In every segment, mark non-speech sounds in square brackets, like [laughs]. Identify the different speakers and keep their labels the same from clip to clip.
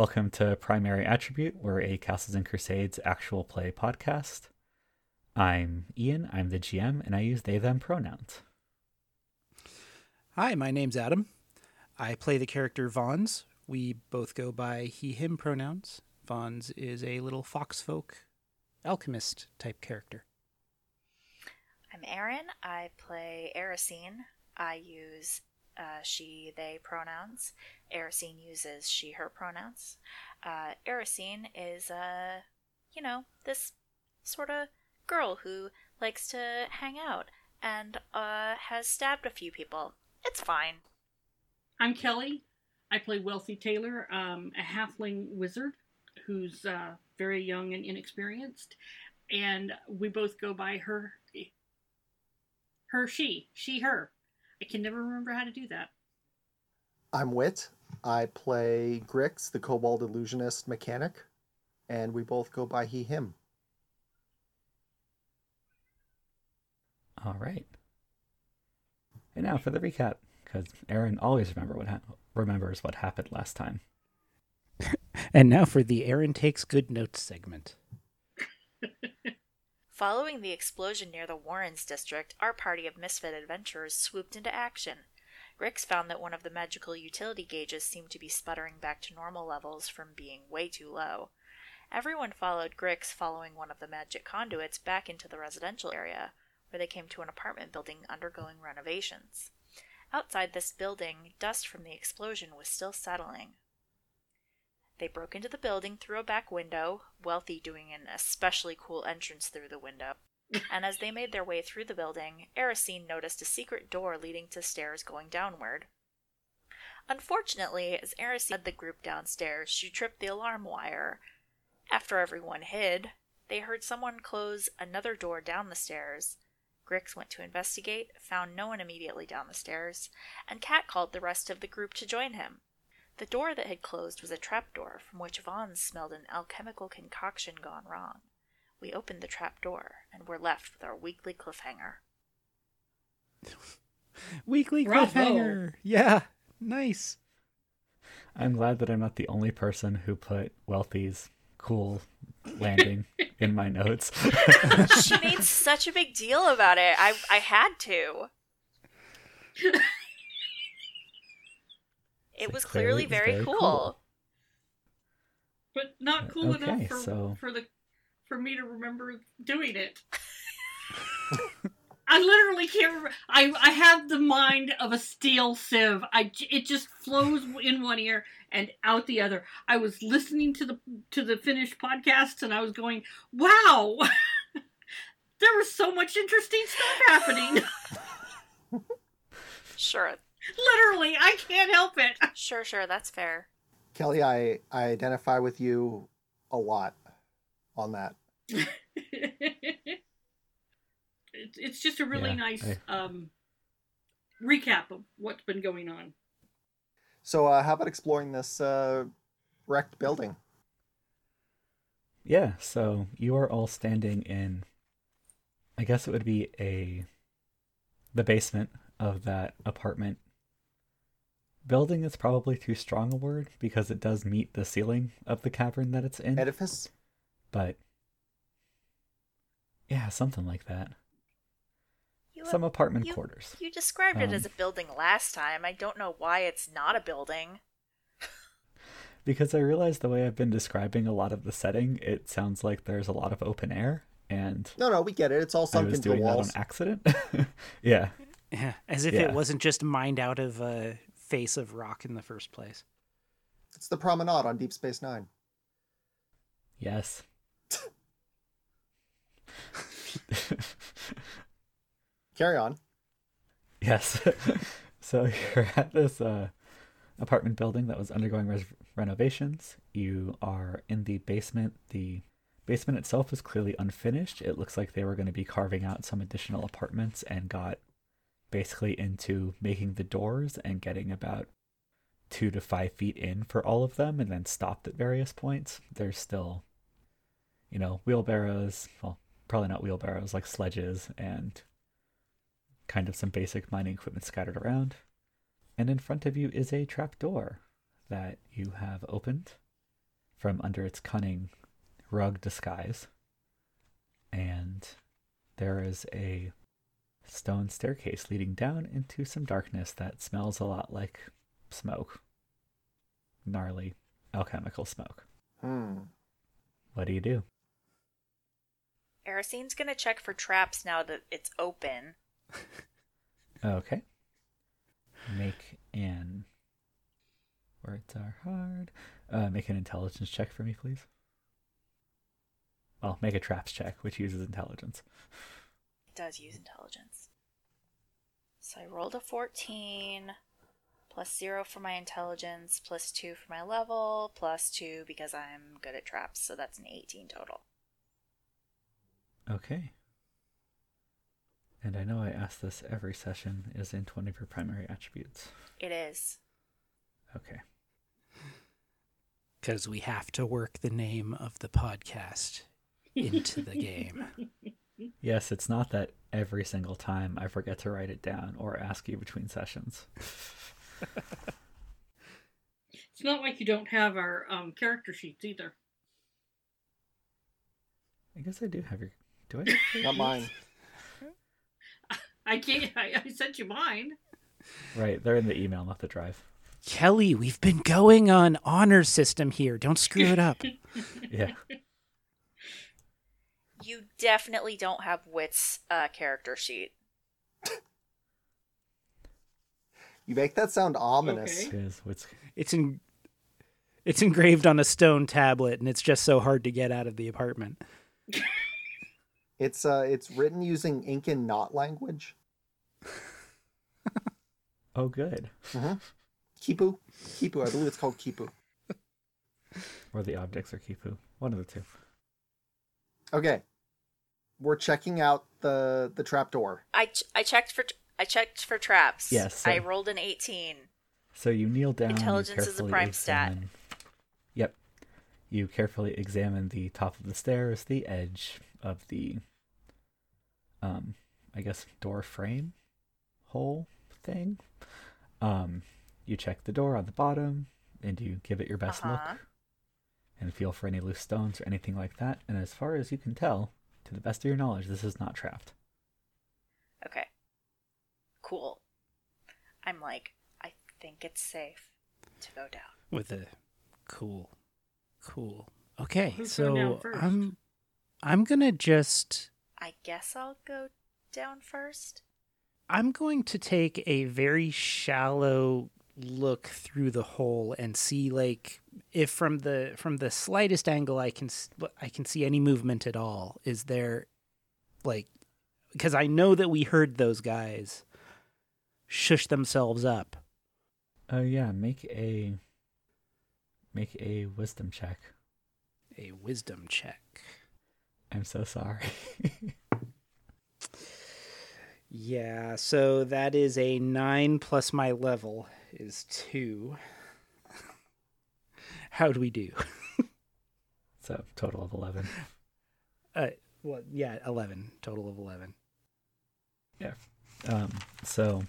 Speaker 1: Welcome to Primary Attribute. We're a Castles and Crusades actual play podcast. I'm Ian, I'm the GM, and I use they them pronouns.
Speaker 2: Hi, my name's Adam. I play the character Vons. We both go by he him pronouns. Vons is a little foxfolk alchemist type character.
Speaker 3: I'm Erin. I play Erisine. I use uh, she, they pronouns. Erisine uses she, her pronouns. Uh, Erisine is, uh, you know, this sort of girl who likes to hang out and uh, has stabbed a few people. It's fine.
Speaker 4: I'm Kelly. I play Wealthy Taylor, um, a halfling wizard who's uh, very young and inexperienced, and we both go by her, her, she, she, her. I can never remember how to do that.
Speaker 5: I'm Wit. I play Grix, the Kobold Illusionist mechanic, and we both go by he, him.
Speaker 1: All right. And now for the recap, because Erin always remember what ha- remembers what happened last time. [laughs]
Speaker 2: And now for the Erin Takes Good Notes segment.
Speaker 3: Following the explosion near the Warrens district, our party of misfit adventurers swooped into action. Grix found that one of the magical utility gauges seemed to be sputtering back to normal levels from being way too low. Everyone followed Grix following one of the magic conduits back into the residential area, where they came to an apartment building undergoing renovations. Outside this building, dust from the explosion was still settling. They broke into the building through a back window, Wealthy doing an especially cool entrance through the window. and as they made their way through the building, Erisine noticed a secret door leading to stairs going downward. Unfortunately, as Erisine led the group downstairs, she tripped the alarm wire. After everyone hid, they heard someone close another door down the stairs. Grix went to investigate, found no one immediately down the stairs, and Cat called the rest of the group to join him. The door that had closed was a trapdoor from which Vons smelled an alchemical concoction gone wrong. We opened the trapdoor and were left with our weekly cliffhanger. [laughs]
Speaker 2: Weekly
Speaker 4: Bravo.
Speaker 2: cliffhanger. Yeah, nice.
Speaker 1: I'm glad that I'm not the only person who put Wealthy's cool landing [laughs] in my notes.
Speaker 3: she made such a big deal about it. I I had to. [laughs] It was clearly, very, cool.
Speaker 4: But not cool
Speaker 1: Okay,
Speaker 4: enough for,
Speaker 1: so-
Speaker 4: for the for me to remember doing it. [laughs] I literally can't remember. I I have the mind of a steel sieve. I j- it just flows in one ear and out the other. I was listening to the to the finished podcast and I was going, "Wow, [laughs] there was so much interesting stuff happening." [laughs]
Speaker 3: Sure,
Speaker 4: literally, I can't help it. [laughs]
Speaker 3: sure, sure. That's fair.
Speaker 5: Kelly, I, I identify with you a lot on that.
Speaker 4: It- it's just a really
Speaker 1: Yeah,
Speaker 4: nice
Speaker 1: I-
Speaker 4: um, recap of what's been going on.
Speaker 5: So, uh, how about exploring this uh, wrecked building?
Speaker 1: yeah, so you are all standing in I guess it would be a the basement of that apartment. Building is probably too strong a word because it does meet the ceiling of the cavern that it's in.
Speaker 5: Edifice?
Speaker 1: but yeah, something like that.
Speaker 3: You,
Speaker 1: Some apartment
Speaker 3: you-
Speaker 1: quarters.
Speaker 3: You described it
Speaker 1: Um,
Speaker 3: as a building last time. I don't know why it's not a building. [laughs]
Speaker 1: Because I realized the way I've been describing a lot of the setting, it sounds like there's a lot of open air, and
Speaker 5: No, no, we get it. It's all
Speaker 1: I
Speaker 5: sunk
Speaker 1: was
Speaker 5: into the
Speaker 1: doing that on
Speaker 5: walls.
Speaker 1: accident. [laughs] yeah,
Speaker 2: Yeah, as if
Speaker 1: Yeah.
Speaker 2: it wasn't just mined out of a face of rock in the first place.
Speaker 5: It's the promenade on Deep Space Nine.
Speaker 1: yes. [laughs]
Speaker 5: Carry on.
Speaker 1: Yes. [laughs] so you're at this uh, apartment building that was undergoing res- renovations. You are in the basement. The basement itself is clearly unfinished. It looks like they were going to be carving out some additional apartments and got basically into making the doors and getting about two to five feet in for all of them and then stopped at various points. There's still, you know, wheelbarrows. Well, probably not wheelbarrows, like sledges and kind of some basic mining equipment scattered around. And in front of you is a trapdoor that you have opened from under its cunning rug disguise. And there is a stone staircase leading down into some darkness that smells a lot like smoke. Gnarly alchemical smoke.
Speaker 5: Hmm.
Speaker 1: What do you do?
Speaker 3: Erisine's gonna check for traps now that it's open. [laughs]
Speaker 1: Okay. Make an. Words are hard. Uh, make an intelligence check for me, please. Well, make a traps check, which uses intelligence.
Speaker 3: It does use intelligence. So I rolled a 14, plus 0 for my intelligence, plus 2 for my level, plus 2 because I'm good at traps, so that's an 18 total.
Speaker 1: Okay. And I know I ask this every session. Is int one of your primary attributes?
Speaker 3: It is.
Speaker 1: Okay.
Speaker 2: Because we have to work the name of the podcast into the game. [laughs]
Speaker 1: Yes, it's not that every single time I forget to write it down or ask you between sessions.
Speaker 4: It's not like you don't have our um, character sheets either.
Speaker 1: I guess I do have your. Do I? [laughs] have
Speaker 5: Not mine.
Speaker 4: I can't. I, I sent you mine.
Speaker 1: Right, they're in the email, not the drive.
Speaker 2: Kelly, we've been going on honor system here. Don't screw it up. [laughs]
Speaker 1: Yeah.
Speaker 3: You definitely don't have Wit's uh, character sheet.
Speaker 5: You make that sound ominous.
Speaker 4: Okay.
Speaker 1: It is. What's
Speaker 2: It's in, it's engraved on a stone tablet, and it's just so hard to get out of the apartment. [laughs]
Speaker 5: It's uh, it's written using Inca knot language.
Speaker 1: Oh, good.
Speaker 5: Mm-hmm. quipu, quipu. I believe it's called quipu.
Speaker 1: Or the objects are quipu. One of the two.
Speaker 5: Okay, we're checking out the the trapdoor.
Speaker 3: I, ch- I checked for I checked for traps.
Speaker 1: Yes, so-
Speaker 3: I rolled an 18.
Speaker 1: So you kneel down. you
Speaker 3: Intelligence is a
Speaker 1: carefully
Speaker 3: prime stat.
Speaker 1: examine- Yep. You carefully examine the top of the stairs, the edge of the, um, I guess door frame, hole thing. Um, you check the door on the bottom, and you give it your best
Speaker 3: Uh-huh.
Speaker 1: look, and feel for any loose stones or anything like that. And as far as you can tell, to the best of your knowledge, this is not trapped.
Speaker 3: Okay. Cool. I'm like, I think it's safe to go down.
Speaker 2: with a cool cool okay
Speaker 4: Who's
Speaker 2: so i'm i'm gonna just
Speaker 3: I guess I'll go down first.
Speaker 2: i'm going to take a very shallow look through the hole and see like if from the from the slightest angle i can I can see any movement at all is there like because i know that we heard those guys shush themselves up
Speaker 1: Uh, yeah. Make a. Make a wisdom check.
Speaker 2: a wisdom check
Speaker 1: I'm so sorry. [laughs]
Speaker 2: Yeah, so that is a nine plus my level is two. [laughs] How do we do? [laughs]
Speaker 1: so total of eleven.
Speaker 2: Uh, well, yeah, eleven total of eleven.
Speaker 1: Yeah. Um. So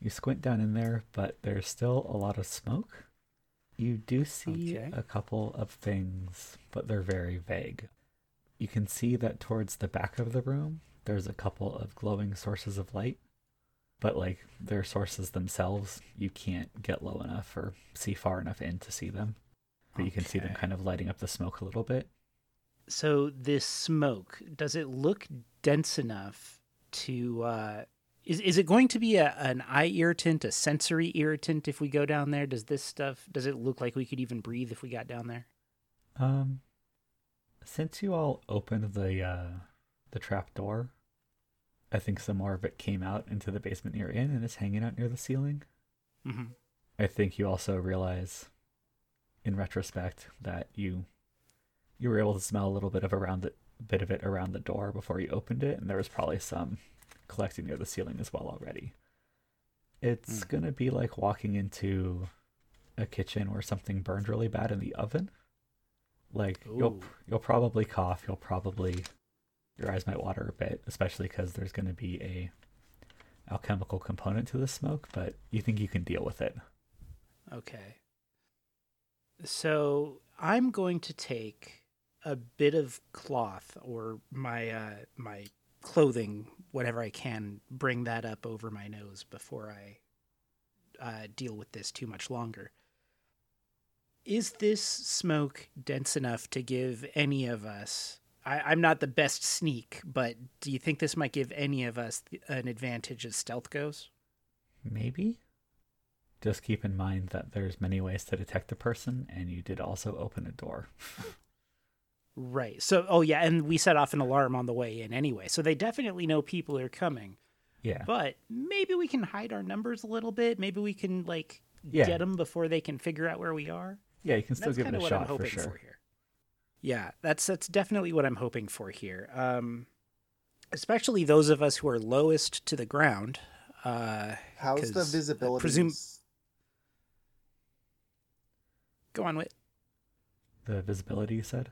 Speaker 1: you squint down in there, but there's still a lot of smoke. You do see
Speaker 2: Okay.
Speaker 1: a couple of things, but they're very vague. You can see that towards the back of the room, there's a couple of glowing sources of light, but like their sources themselves, you can't get low enough or see far enough in to see them. But you can see them kind of lighting up the smoke a little bit.
Speaker 2: So this smoke does it look dense enough to? Uh, is is it going to be a, an eye irritant, a sensory irritant if we go down there? Does this stuff? Does it look like we could even breathe if we got down there?
Speaker 1: Um, since you all opened the uh, the trap door, I think some more of it came out into the basement you're in and is hanging out near the ceiling.
Speaker 2: Mm-hmm.
Speaker 1: I think you also realize, in retrospect, that you you were able to smell a little bit of around the bit of it around the door before you opened it, and there was probably some collecting near the ceiling as well already. It's
Speaker 2: Hmm.
Speaker 1: gonna be like walking into a kitchen where something burned really bad in the oven. Like you'll you'll probably cough, you'll probably your eyes might water a bit, especially because there's going to be a alchemical component to the smoke, but you think you can deal with it.
Speaker 2: Okay. So I'm going to take a bit of cloth or my uh, my clothing, whatever I can, bring that up over my nose before I uh, deal with this too much longer. Is this smoke dense enough to give any of us? I, I'm not the best sneak, but do you think this might give any of us an advantage as stealth goes?
Speaker 1: Maybe. Just keep in mind that there's many ways to detect a person, and you did also open a door.
Speaker 2: Right. So, oh yeah, and we set off an alarm on the way in anyway. So they definitely know people are coming.
Speaker 1: Yeah.
Speaker 2: But maybe we can hide our numbers a little bit. Maybe we can like
Speaker 1: Yeah.
Speaker 2: get them before they can figure out where we are.
Speaker 1: yeah, you can still give it a
Speaker 2: of what I'm
Speaker 1: shot for sure.
Speaker 2: for. Yeah, that's that's definitely what I'm hoping for here. Um, especially those of us who are lowest to the ground. Uh,
Speaker 5: How's the visibility?
Speaker 2: presume- go on with.
Speaker 1: The visibility you said?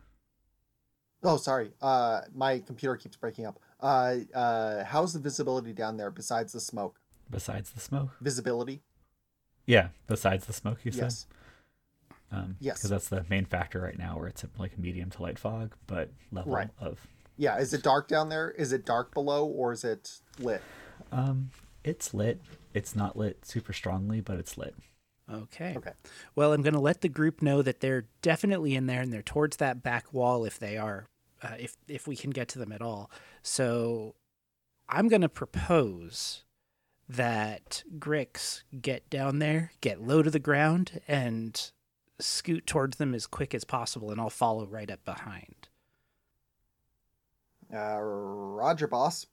Speaker 5: Oh, sorry. Uh, my computer keeps breaking up. Uh, uh, how's the visibility down there besides the smoke?
Speaker 1: Besides the smoke?
Speaker 5: Visibility?
Speaker 1: Yeah, besides the smoke you said?
Speaker 5: Yes.
Speaker 1: Um,
Speaker 5: Yes.
Speaker 1: Because that's the main factor right now, where it's a, like a medium to light fog, but level
Speaker 5: Right.
Speaker 1: of.
Speaker 5: Yeah. Is it dark down there? Is it dark below, or is it lit?
Speaker 1: Um, it's lit. It's not lit super strongly, but it's lit.
Speaker 2: Okay.
Speaker 5: Okay.
Speaker 2: Well, I'm going to let the group know that they're definitely in there and they're towards that back wall if they are, uh, if if we can get to them at all. So, I'm going to propose that Grix get down there, get low to the ground, and scoot towards them as quick as possible, and I'll follow right up behind.
Speaker 5: Uh, Roger, boss.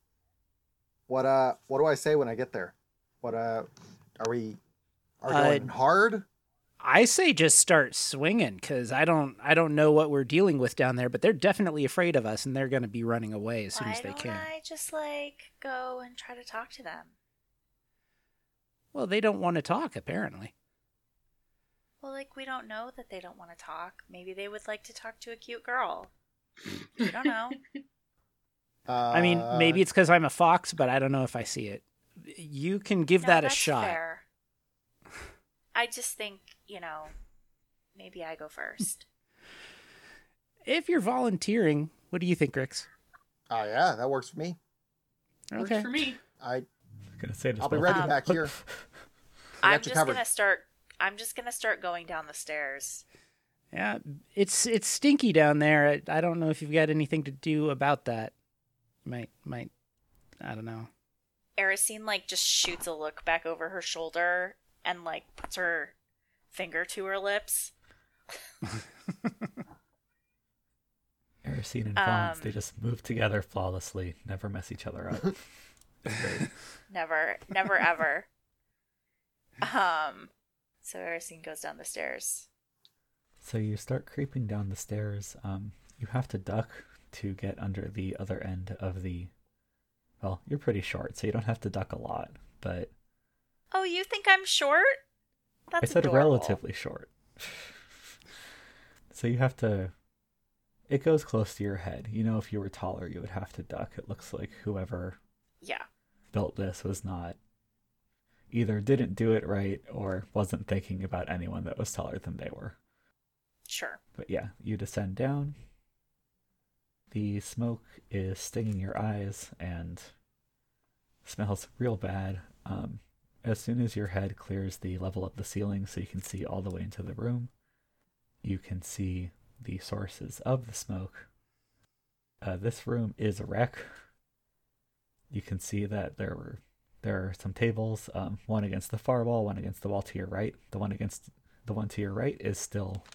Speaker 5: What uh, what do I say when I get there? What uh, are we? Are we
Speaker 2: Uh,
Speaker 5: going hard?
Speaker 2: I say just start swinging because I don't I don't know what we're dealing with down there, but they're definitely afraid of us and they're going to be running away as soon
Speaker 3: Why
Speaker 2: as they
Speaker 3: don't
Speaker 2: can.
Speaker 3: I just like go and try to talk to them?
Speaker 2: Well, they don't want to talk apparently.
Speaker 3: Well, like we don't know that they don't want to talk. Maybe they would like to talk to a cute girl. I don't know. [laughs]
Speaker 5: Uh,
Speaker 2: I mean, maybe it's because I'm a fox, but I don't know if I see it. You can give
Speaker 3: No,
Speaker 2: that a shot.
Speaker 3: fair. I just think you know, maybe I go first.
Speaker 2: If you're volunteering, what do you think, Rix?
Speaker 5: Oh yeah, that works for me.
Speaker 4: Works
Speaker 2: Okay.
Speaker 4: for me.
Speaker 5: I
Speaker 1: I'm gonna say this.
Speaker 5: I'll be
Speaker 1: both-
Speaker 5: ready
Speaker 3: Um,
Speaker 5: back here. I
Speaker 3: I'm just
Speaker 5: covered.
Speaker 3: gonna start. I'm just gonna start going down the stairs.
Speaker 2: Yeah, it's it's stinky down there. I, I don't know if you've got anything to do about that. Might might I don't know.
Speaker 3: Erisine like just shoots a look back over her shoulder and like puts her finger to her lips. [laughs]
Speaker 1: Erisine and Vons, they
Speaker 3: Um,
Speaker 1: just move together flawlessly, never mess each other up. [laughs]
Speaker 3: Never, never ever. [laughs] Um, so Erisine goes down the stairs.
Speaker 1: So you start creeping down the stairs. Um, you have to duck to get under the other end of the. Well, you're pretty short, so you don't have to duck a lot. But
Speaker 3: Oh, you think I'm short? That's
Speaker 1: I said
Speaker 3: adorable.
Speaker 1: relatively short. [laughs] so you have to. It goes close to your head. You know, if you were taller, you would have to duck. It looks like whoever
Speaker 3: Yeah.
Speaker 1: built this was not either didn't do it right or wasn't thinking about anyone that was taller than they were.
Speaker 3: Sure.
Speaker 1: But yeah, you descend down. The smoke is stinging your eyes and smells real bad. Um, as soon as your head clears the level of the ceiling so you can see all the way into the room, you can see the sources of the smoke. Uh, this room is a wreck. You can see that there were there are some tables, um, one against the far wall, one against the wall to your right. The one against the one to your right is still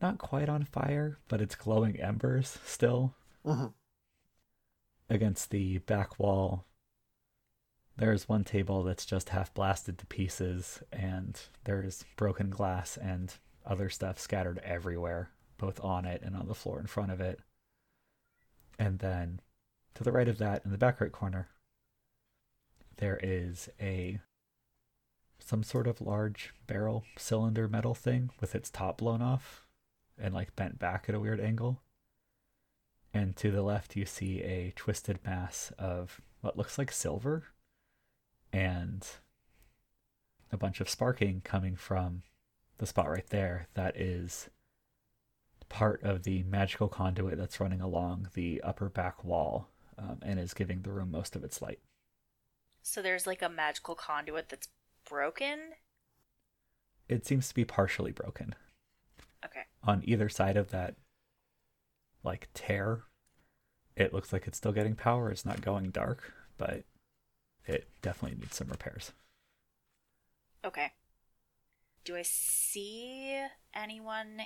Speaker 1: not quite on fire, but it's glowing embers still
Speaker 5: Mhm.
Speaker 1: against the back wall. There's one table that's just half blasted to pieces, and there's broken glass and other stuff scattered everywhere, both on it and on the floor in front of it. And then to the right of that, in the back right corner, there is a some sort of large barrel cylinder metal thing with its top blown off and like bent back at a weird angle. And to the left, you see a twisted mass of what looks like silver and a bunch of sparking coming from the spot right there, that is part of the magical conduit that's running along the upper back wall um, and is giving the room most of its light.
Speaker 3: So there's like a magical conduit that's broken.
Speaker 1: It seems to be partially broken.
Speaker 3: Okay.
Speaker 1: On either side of that, like, tear, it looks like it's still getting power. It's not going dark, but it definitely needs some repairs.
Speaker 3: Okay. Do I see anyone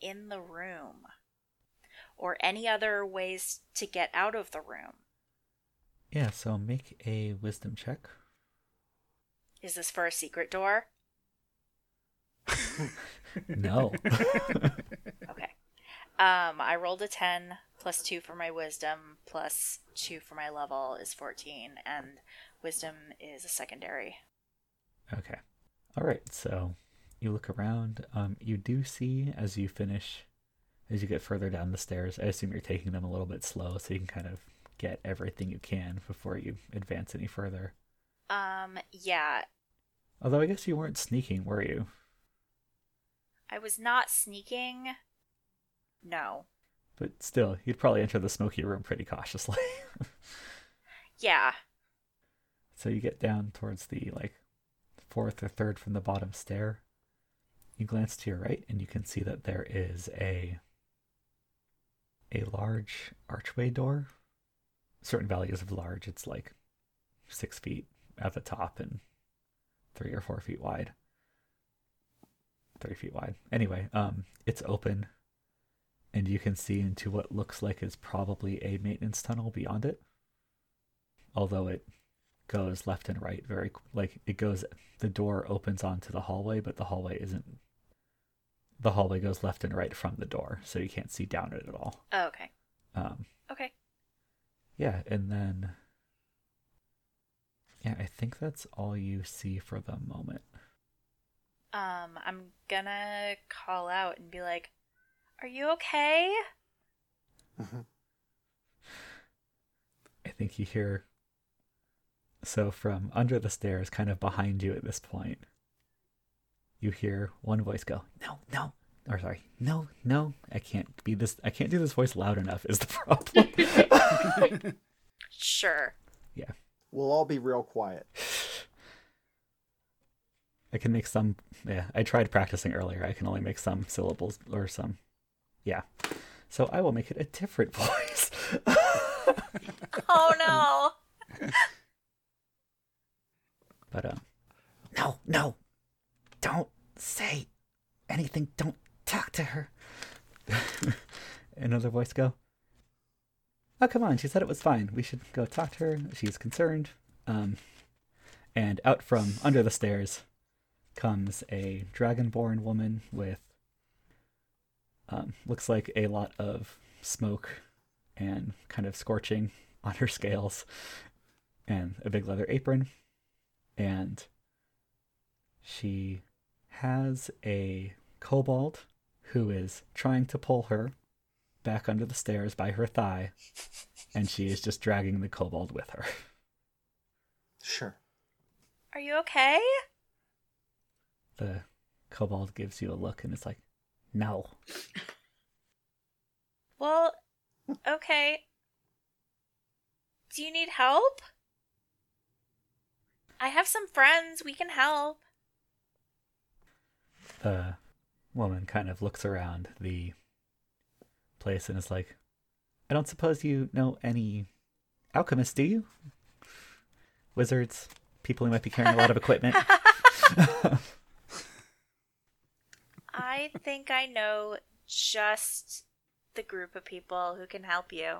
Speaker 3: in the room? Or any other ways to get out of the room?
Speaker 1: Yeah, so make a wisdom check.
Speaker 3: Is this for a secret door? [laughs]
Speaker 1: No. [laughs]
Speaker 3: Okay. Um, I rolled a 10 plus 2 for my wisdom plus 2 for my level is 14 and wisdom is a secondary.
Speaker 1: Okay. All right. So you look around. Um, you do see as you finish, as you get further down the stairs. I assume you're taking them a little bit slow, so you can kind of get everything you can before you advance any further.
Speaker 3: Um, yeah,
Speaker 1: Although I guess you weren't sneaking, were you?
Speaker 3: I was not sneaking. No.
Speaker 1: But still, you'd probably enter the smoky room pretty cautiously. [laughs]
Speaker 3: Yeah.
Speaker 1: so you get down towards the like fourth or third from the bottom stair. You glance to your right and you can see that there is a a large archway door. Certain values of large, it's like six feet at the top and three or four feet wide. Three feet wide. Anyway, um, it's open and you can see into what looks like is probably a maintenance tunnel beyond it. Although it goes left and right very like it goes the door opens onto the hallway but the hallway isn't the hallway goes left and right from the door so you can't see down it at all
Speaker 3: Oh, okay.
Speaker 1: um
Speaker 3: Okay.
Speaker 1: Yeah and then yeah i think that's all you see for the moment
Speaker 3: Um, I'm gonna call out and be like, "Are you okay?"
Speaker 1: i think you hear so from under the stairs kind of behind you at this point you hear one voice go no no or sorry no no i can't be this i can't do this voice loud enough is the [laughs] problem [laughs]
Speaker 3: Sure. Yeah.
Speaker 5: We'll all be real quiet.
Speaker 1: I can make some. Yeah, I tried practicing earlier. I can only make some syllables or some. Yeah. So I will make it a different [laughs] voice.
Speaker 3: Oh no.
Speaker 1: but um, no, no, don't say anything. Don't talk to her. [laughs] Another voice go. Oh come on! She said it was fine. We should go talk to her. She's concerned. Um, and out from under the stairs comes a dragonborn woman with um, looks like a lot of smoke and kind of scorching [laughs] on her scales and a big leather apron and she has a kobold who is trying to pull her back under the stairs by her thigh and she is just dragging the kobold with her
Speaker 5: Sure.
Speaker 3: Are you okay?
Speaker 1: the kobold gives you a look and it's like no
Speaker 3: Well, okay. Do you need help? I have some friends. We can help.
Speaker 1: the woman kind of looks around the place and is like, I don't suppose you know any alchemists, do you? Wizards, people who might be carrying a lot of equipment. [laughs] [laughs]
Speaker 3: I think I know just the group of people who can help you.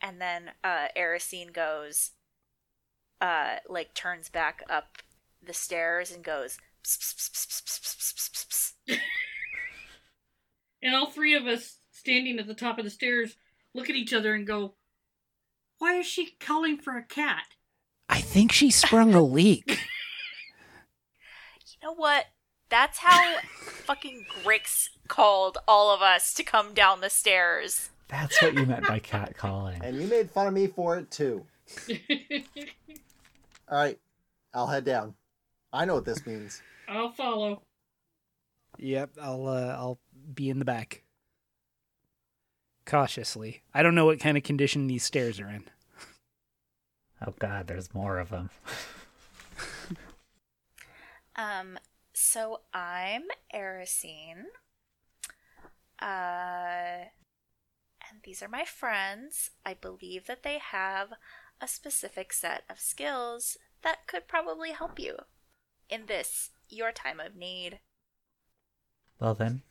Speaker 3: And then uh Erisine goes uh like turns back up the stairs and goes
Speaker 4: and all three of us standing at the top of the stairs look at each other and go, Why is she calling for a cat?
Speaker 2: I think she sprung a leak. [laughs]
Speaker 3: you know what? That's how fucking Grix called all of us to come down the stairs.
Speaker 1: That's what you meant by cat calling.
Speaker 5: And you made fun of me for it too. [laughs] all right, I'll head down. I know what this means.
Speaker 4: I'll follow.
Speaker 2: Yep, I'll uh, I'll be in the back. Cautiously. I don't know what kind of condition these stairs are in.
Speaker 1: Oh god, there's more of them. [laughs]
Speaker 3: Um, so I'm Erisine. Uh, and these are my friends. I believe that they have a specific set of skills that could probably help you in this, your time of need.
Speaker 1: Well then,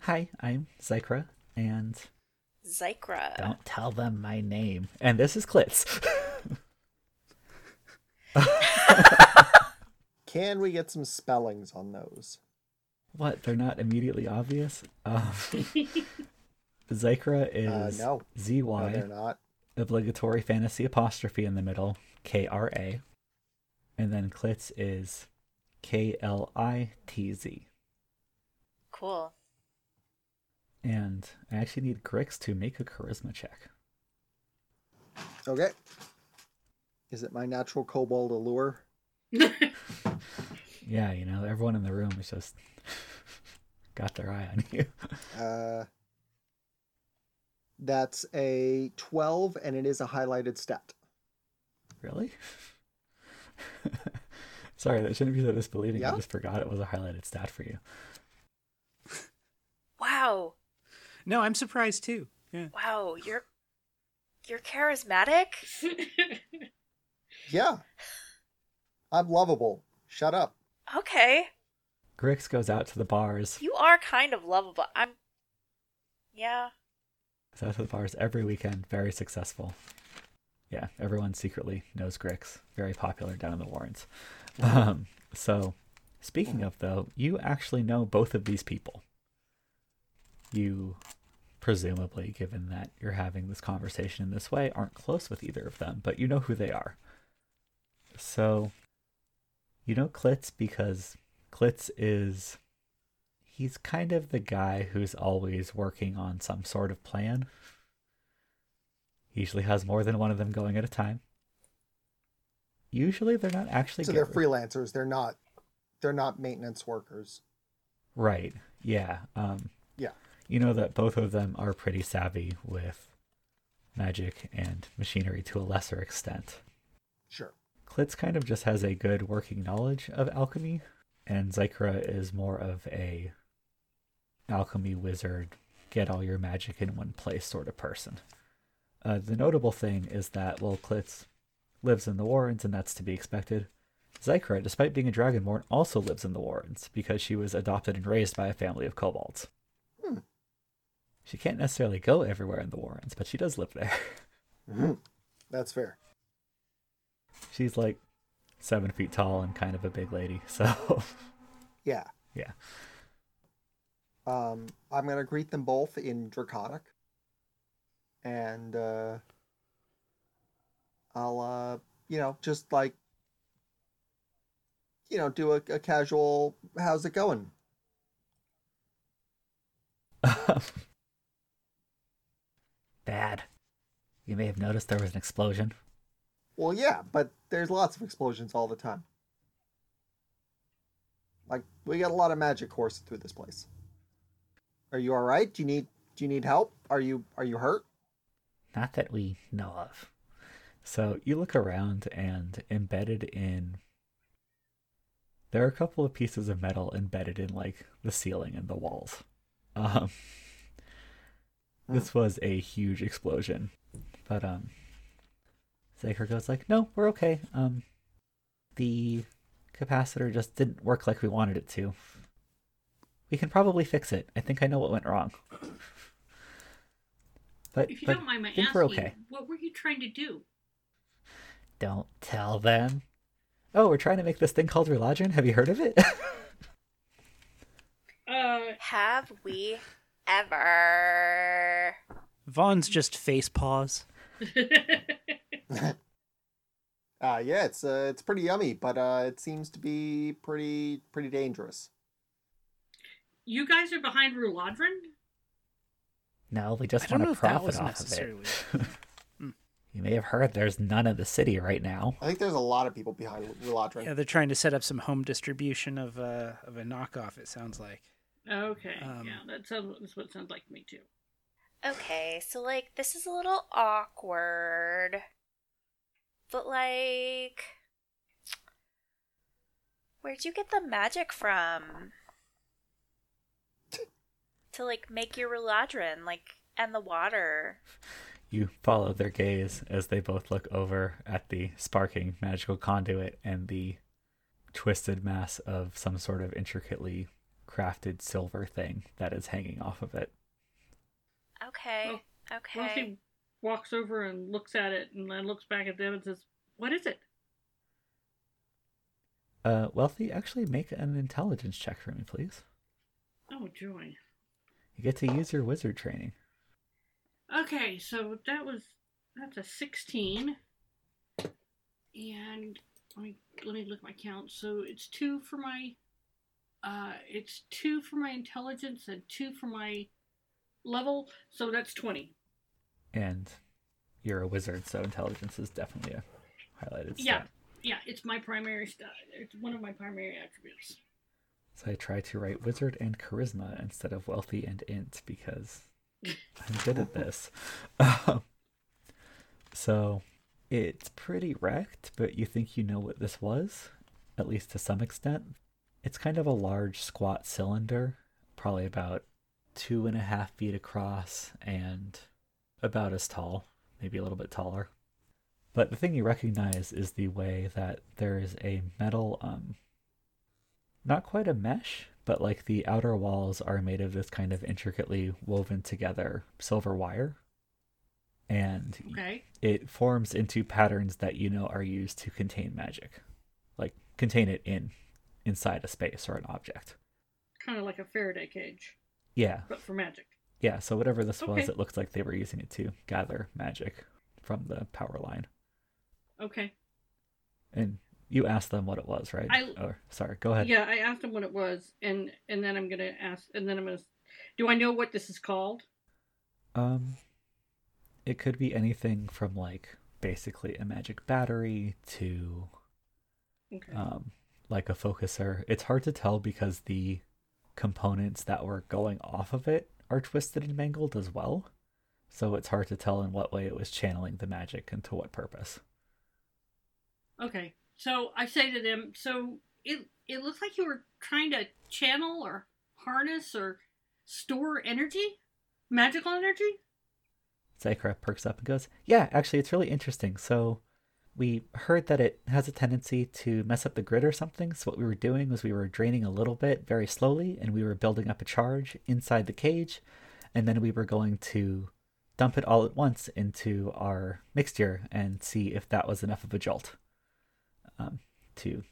Speaker 1: hi, I'm Zykra, and
Speaker 3: Zykra.
Speaker 1: don't tell them my name. And this is Klitz.
Speaker 5: Can we get some spellings on those?
Speaker 1: what? They're not immediately obvious. Um, [laughs] Zykra
Speaker 5: Uh,
Speaker 1: is
Speaker 5: no.
Speaker 1: Z
Speaker 5: No, they're not.
Speaker 1: obligatory fantasy apostrophe in the middle, K R A, and then Klitz is K L I T Z.
Speaker 3: Cool.
Speaker 1: And I actually need Grix to make a charisma check.
Speaker 5: Okay. Is it my natural kobold allure? [laughs]
Speaker 1: Yeah, you know, everyone in the room is just [laughs] got their eye on you. [laughs]
Speaker 5: Uh, that's a 12, and it is a highlighted stat.
Speaker 1: Really? Sorry, that shouldn't be so disbelieving.
Speaker 5: Yeah?
Speaker 1: I just forgot it was a highlighted stat for you. [laughs]
Speaker 3: Wow.
Speaker 2: No, I'm surprised too. Yeah.
Speaker 3: Wow, you're you're charismatic? [laughs]
Speaker 5: Yeah. I'm lovable. Shut up.
Speaker 3: Okay.
Speaker 1: Grix goes out to the bars.
Speaker 3: You are kind of lovable. I'm Yeah.
Speaker 1: Goes out to the bars every weekend. Very successful. Yeah, everyone secretly knows Grix. Very popular down in the Warrens. Um, [laughs] so, speaking of though, you actually know both of these people. You, presumably, given that you're having this conversation in this way, aren't close with either of them, but you know who they are. So, you know Klitz because Klitz is. He's kind of the guy who's always working on some sort of plan. He usually has more than one of them going at a time. Usually they're not actually
Speaker 5: So they're freelancers. They're not. They're not maintenance workers.
Speaker 1: Right. Yeah. Um
Speaker 5: Yeah.
Speaker 1: you know that both of them are pretty savvy with magic and machinery to a lesser extent.
Speaker 5: Sure.
Speaker 1: Klitz kind of just has a good working knowledge of alchemy, and Zykra is more of a alchemy wizard, get all your magic in one place sort of person. Uh, the notable thing is that well, Klitz lives in the Warrens, and that's to be expected, Zykra, despite being a Dragonborn, also lives in the Warrens because she was adopted and raised by a family of kobolds.
Speaker 5: Hmm.
Speaker 1: She can't necessarily go everywhere in the Warrens, but she does live there. [laughs]
Speaker 5: Mhm. That's fair.
Speaker 1: She's like seven feet tall and kind of a big lady, [laughs] so
Speaker 5: Yeah.
Speaker 1: yeah.
Speaker 5: Um, I'm gonna greet them both in Draconic, and uh, I'll, uh, you know, just like, you know, do a, a casual "How's it going?" [laughs]
Speaker 1: Bad. You may have noticed there was an explosion.
Speaker 5: Well, yeah, but there's lots of explosions all the time. Like we got a lot of magic coursing through this place. Are you all right? Do you need Do you need help? Are you Are you hurt?
Speaker 1: Not that we know of. So you look around and embedded in. There are a couple of pieces of metal embedded in like the ceiling and the walls. Um, this was a huge explosion, but um, Zaker goes like, "No, we're okay. Um, the capacitor just didn't work like we wanted it to. We can probably fix it. I think I know what went wrong." [laughs] But,
Speaker 4: If you
Speaker 1: but
Speaker 4: don't mind my
Speaker 1: I
Speaker 4: asking,
Speaker 1: okay.
Speaker 4: what were you trying to do?
Speaker 1: Don't tell them. Oh, we're trying to make this thing called Reladrin. Have you heard of it? [laughs]
Speaker 4: Uh,
Speaker 3: Have we ever?
Speaker 2: Vons just face paws. [laughs]
Speaker 5: Uh, yeah, it's uh, it's pretty yummy, but uh, it seems to be pretty pretty dangerous.
Speaker 4: you guys are behind Ruladrin?
Speaker 1: no, we just
Speaker 2: I don't
Speaker 1: want
Speaker 2: know
Speaker 1: to
Speaker 2: if that
Speaker 1: profit
Speaker 2: was
Speaker 1: off
Speaker 2: necessarily.
Speaker 1: of it. [laughs] You may have heard there's none in the city right now.
Speaker 5: I think there's a lot of people behind Reladrin.
Speaker 2: Yeah, they're trying to set up some home distribution of a of a knockoff. It sounds like.
Speaker 4: Okay,
Speaker 2: Um,
Speaker 4: yeah, that sounds that's what it sounds like to me too.
Speaker 3: Okay, so like this is a little awkward. But like Where'd you get the magic from? to like make your Reladrin, like and the water.
Speaker 1: You follow their gaze as they both look over at the sparking magical conduit and the twisted mass of some sort of intricately crafted silver thing that is hanging off of it.
Speaker 3: Okay.
Speaker 4: Well,
Speaker 3: okay.
Speaker 4: Wealthy walks over and looks at it, and then looks back at them and says, "What is it?"
Speaker 1: Uh, Wealthy, actually make an intelligence check for me, please.
Speaker 4: Oh joy.
Speaker 1: You get to use your wizard training.
Speaker 4: Okay, so that was that's a sixteen, and let me let me look at my count. So it's two for my, uh, it's two for my intelligence and two for my level. So that's twenty.
Speaker 1: And you're a wizard, so intelligence is definitely a highlighted
Speaker 4: Yeah. Yeah, it's my primary stat. It's one of my primary attributes.
Speaker 1: So I try to write wizard and charisma instead of wealthy and int because I'm good at this. [laughs] So it's pretty wrecked, but you think you know what this was, at least to some extent. It's kind of a large, squat cylinder, probably about two and a half feet across and about as tall, maybe a little bit taller. But the thing you recognize is the way that there is a metal, um, not quite a mesh, but like the outer walls are made of this kind of intricately woven together silver wire. And
Speaker 4: Okay.
Speaker 1: it forms into patterns that you know are used to contain magic, like contain it in inside a space or an object.
Speaker 4: Kind of like a Faraday cage,
Speaker 1: Yeah,
Speaker 4: but for magic.
Speaker 1: yeah. So whatever this was, it looks like they were using it to gather magic from the power line.
Speaker 4: Okay.
Speaker 1: And you asked them what it was, right?
Speaker 4: I-
Speaker 1: Or sorry, go ahead.
Speaker 4: Yeah, I asked them what it was, and and then I'm gonna ask, and then I'm gonna. Do I know what this is called?
Speaker 1: Um, it could be anything from like basically a magic battery to
Speaker 4: Okay.
Speaker 1: um, like a focuser. It's hard to tell because the components that were going off of it are twisted and mangled as well. So it's hard to tell in what way it was channeling the magic and to what purpose.
Speaker 4: Okay. So I say to them, so it it looks like you were trying to channel or harness or store energy, magical energy.
Speaker 1: Zakra perks up and goes, Yeah, actually, it's really interesting. So, we heard that it has a tendency to mess up the grid or something. So, what we were doing was we were draining a little bit very slowly and we were building up a charge inside the cage. And then we were going to dump it all at once into our mixture and see if that was enough of a jolt um, to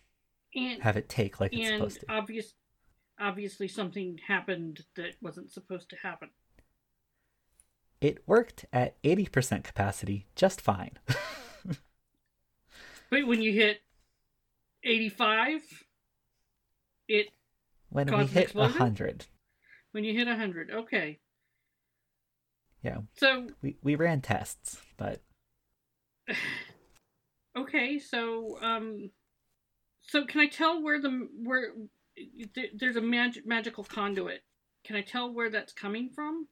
Speaker 4: And
Speaker 1: have it take like it's
Speaker 4: and
Speaker 1: supposed to.
Speaker 4: obvious, obviously something happened that wasn't supposed to happen.
Speaker 1: It worked at 80% capacity just fine. [laughs]
Speaker 4: But when you hit eighty-five, it
Speaker 1: when we hit
Speaker 4: explosion?
Speaker 1: 100,
Speaker 4: when you hit hundred, okay.
Speaker 1: yeah,
Speaker 4: So
Speaker 1: we, we ran tests, but [laughs]
Speaker 4: Okay, so um, so can I tell where the where there- there's a mag- magical conduit? Can I tell where that's coming from,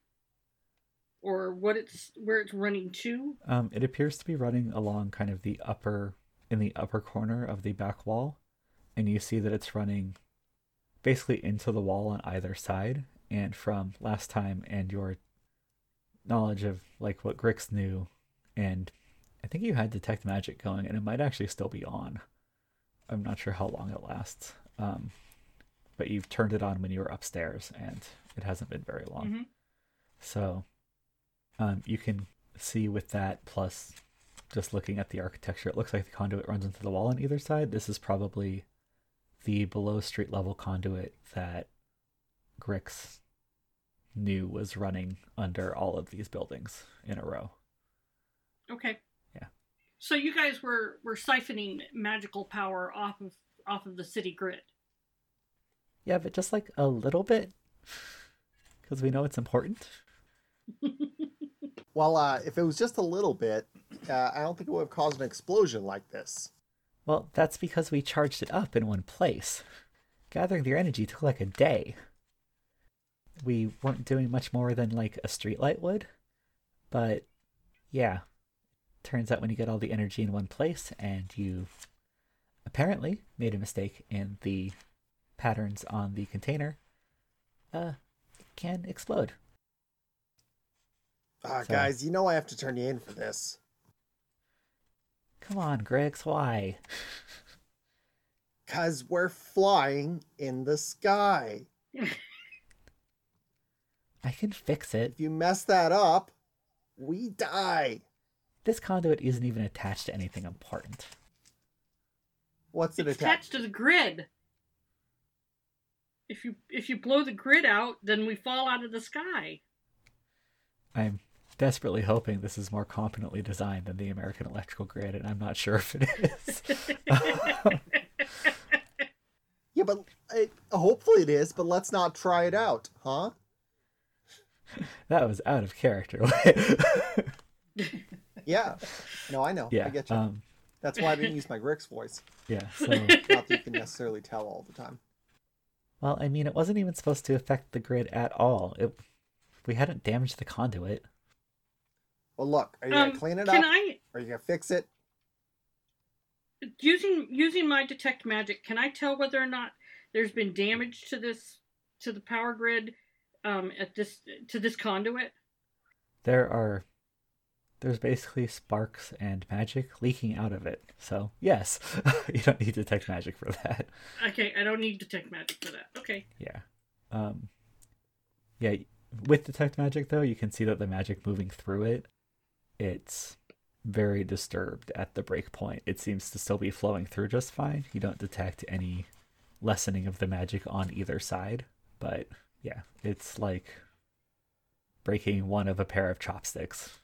Speaker 4: or what it's where it's running to?
Speaker 1: Um, it appears to be running along kind of the upper in the upper corner of the back wall, and you see that it's running basically into the wall on either side. And from last time and your knowledge of like what Grix knew, and I think you had detect magic going, and it might actually still be on. I'm not sure how long it lasts. Um, but you've turned it on when you were upstairs, and it hasn't been very long.
Speaker 4: Mhm.
Speaker 1: So, um, you can see with that plus just looking at the architecture, it looks like the conduit runs into the wall on either side. This is probably the below street level conduit that Grix knew was running under all of these buildings in a row.
Speaker 4: Okay.
Speaker 1: Yeah.
Speaker 4: So you guys were were siphoning magical power off of off of the city grid.
Speaker 1: Yeah, but just like a little bit, because we know it's important. [laughs]
Speaker 5: Well, uh, if it was just a little bit, uh, I don't think it would have caused an explosion like this.
Speaker 1: Well, that's because we charged it up in one place. Gathering their energy took like a day. We weren't doing much more than like a streetlight would, but yeah. Turns out when you get all the energy in one place and you apparently made a mistake in the patterns on the container, uh, it can explode.
Speaker 5: Ah,
Speaker 1: So-
Speaker 5: guys, you know I have to turn you in for this.
Speaker 1: Come on, Grix, why? [laughs]
Speaker 5: Cause we're flying in the sky. [laughs]
Speaker 1: I can fix it.
Speaker 5: If you mess that up, we die.
Speaker 1: This conduit isn't even attached to anything important.
Speaker 5: What's it
Speaker 4: It's
Speaker 5: attached?
Speaker 4: attached to the grid. If you if you blow the grid out, then we fall out of the sky.
Speaker 1: I'm desperately hoping this is more competently designed than the American electrical grid, and I'm not sure if it is. [laughs]
Speaker 5: Yeah, but uh, hopefully it is. But let's not try it out, huh? [laughs]
Speaker 1: that was out of character. [laughs]
Speaker 5: Yeah. No, I know.
Speaker 1: yeah.
Speaker 5: I get you.
Speaker 1: Um,
Speaker 5: That's why I didn't use my Grix voice.
Speaker 1: yeah. [laughs] So,
Speaker 5: Not that you can necessarily tell all the time.
Speaker 1: well, I mean, it wasn't even supposed to affect the grid at all. It, we hadn't damaged the conduit.
Speaker 5: Well, look, are you
Speaker 4: Um,
Speaker 5: gonna clean it
Speaker 4: can
Speaker 5: up?
Speaker 4: I
Speaker 5: Are you gonna fix it?
Speaker 4: using using my detect magic? Can I tell whether or not there's been damage to this to the power grid um, at this to this conduit?
Speaker 1: There are. There's basically sparks and magic leaking out of it. So, yes, [laughs] you don't need to detect magic for that.
Speaker 4: Okay, I don't need to detect magic for that. Okay.
Speaker 1: Yeah. Um Yeah, with detect magic though, you can see that the magic moving through it, it's very disturbed at the break point. It seems to still be flowing through just fine. You don't detect any lessening of the magic on either side, but yeah, it's like breaking one of a pair of chopsticks.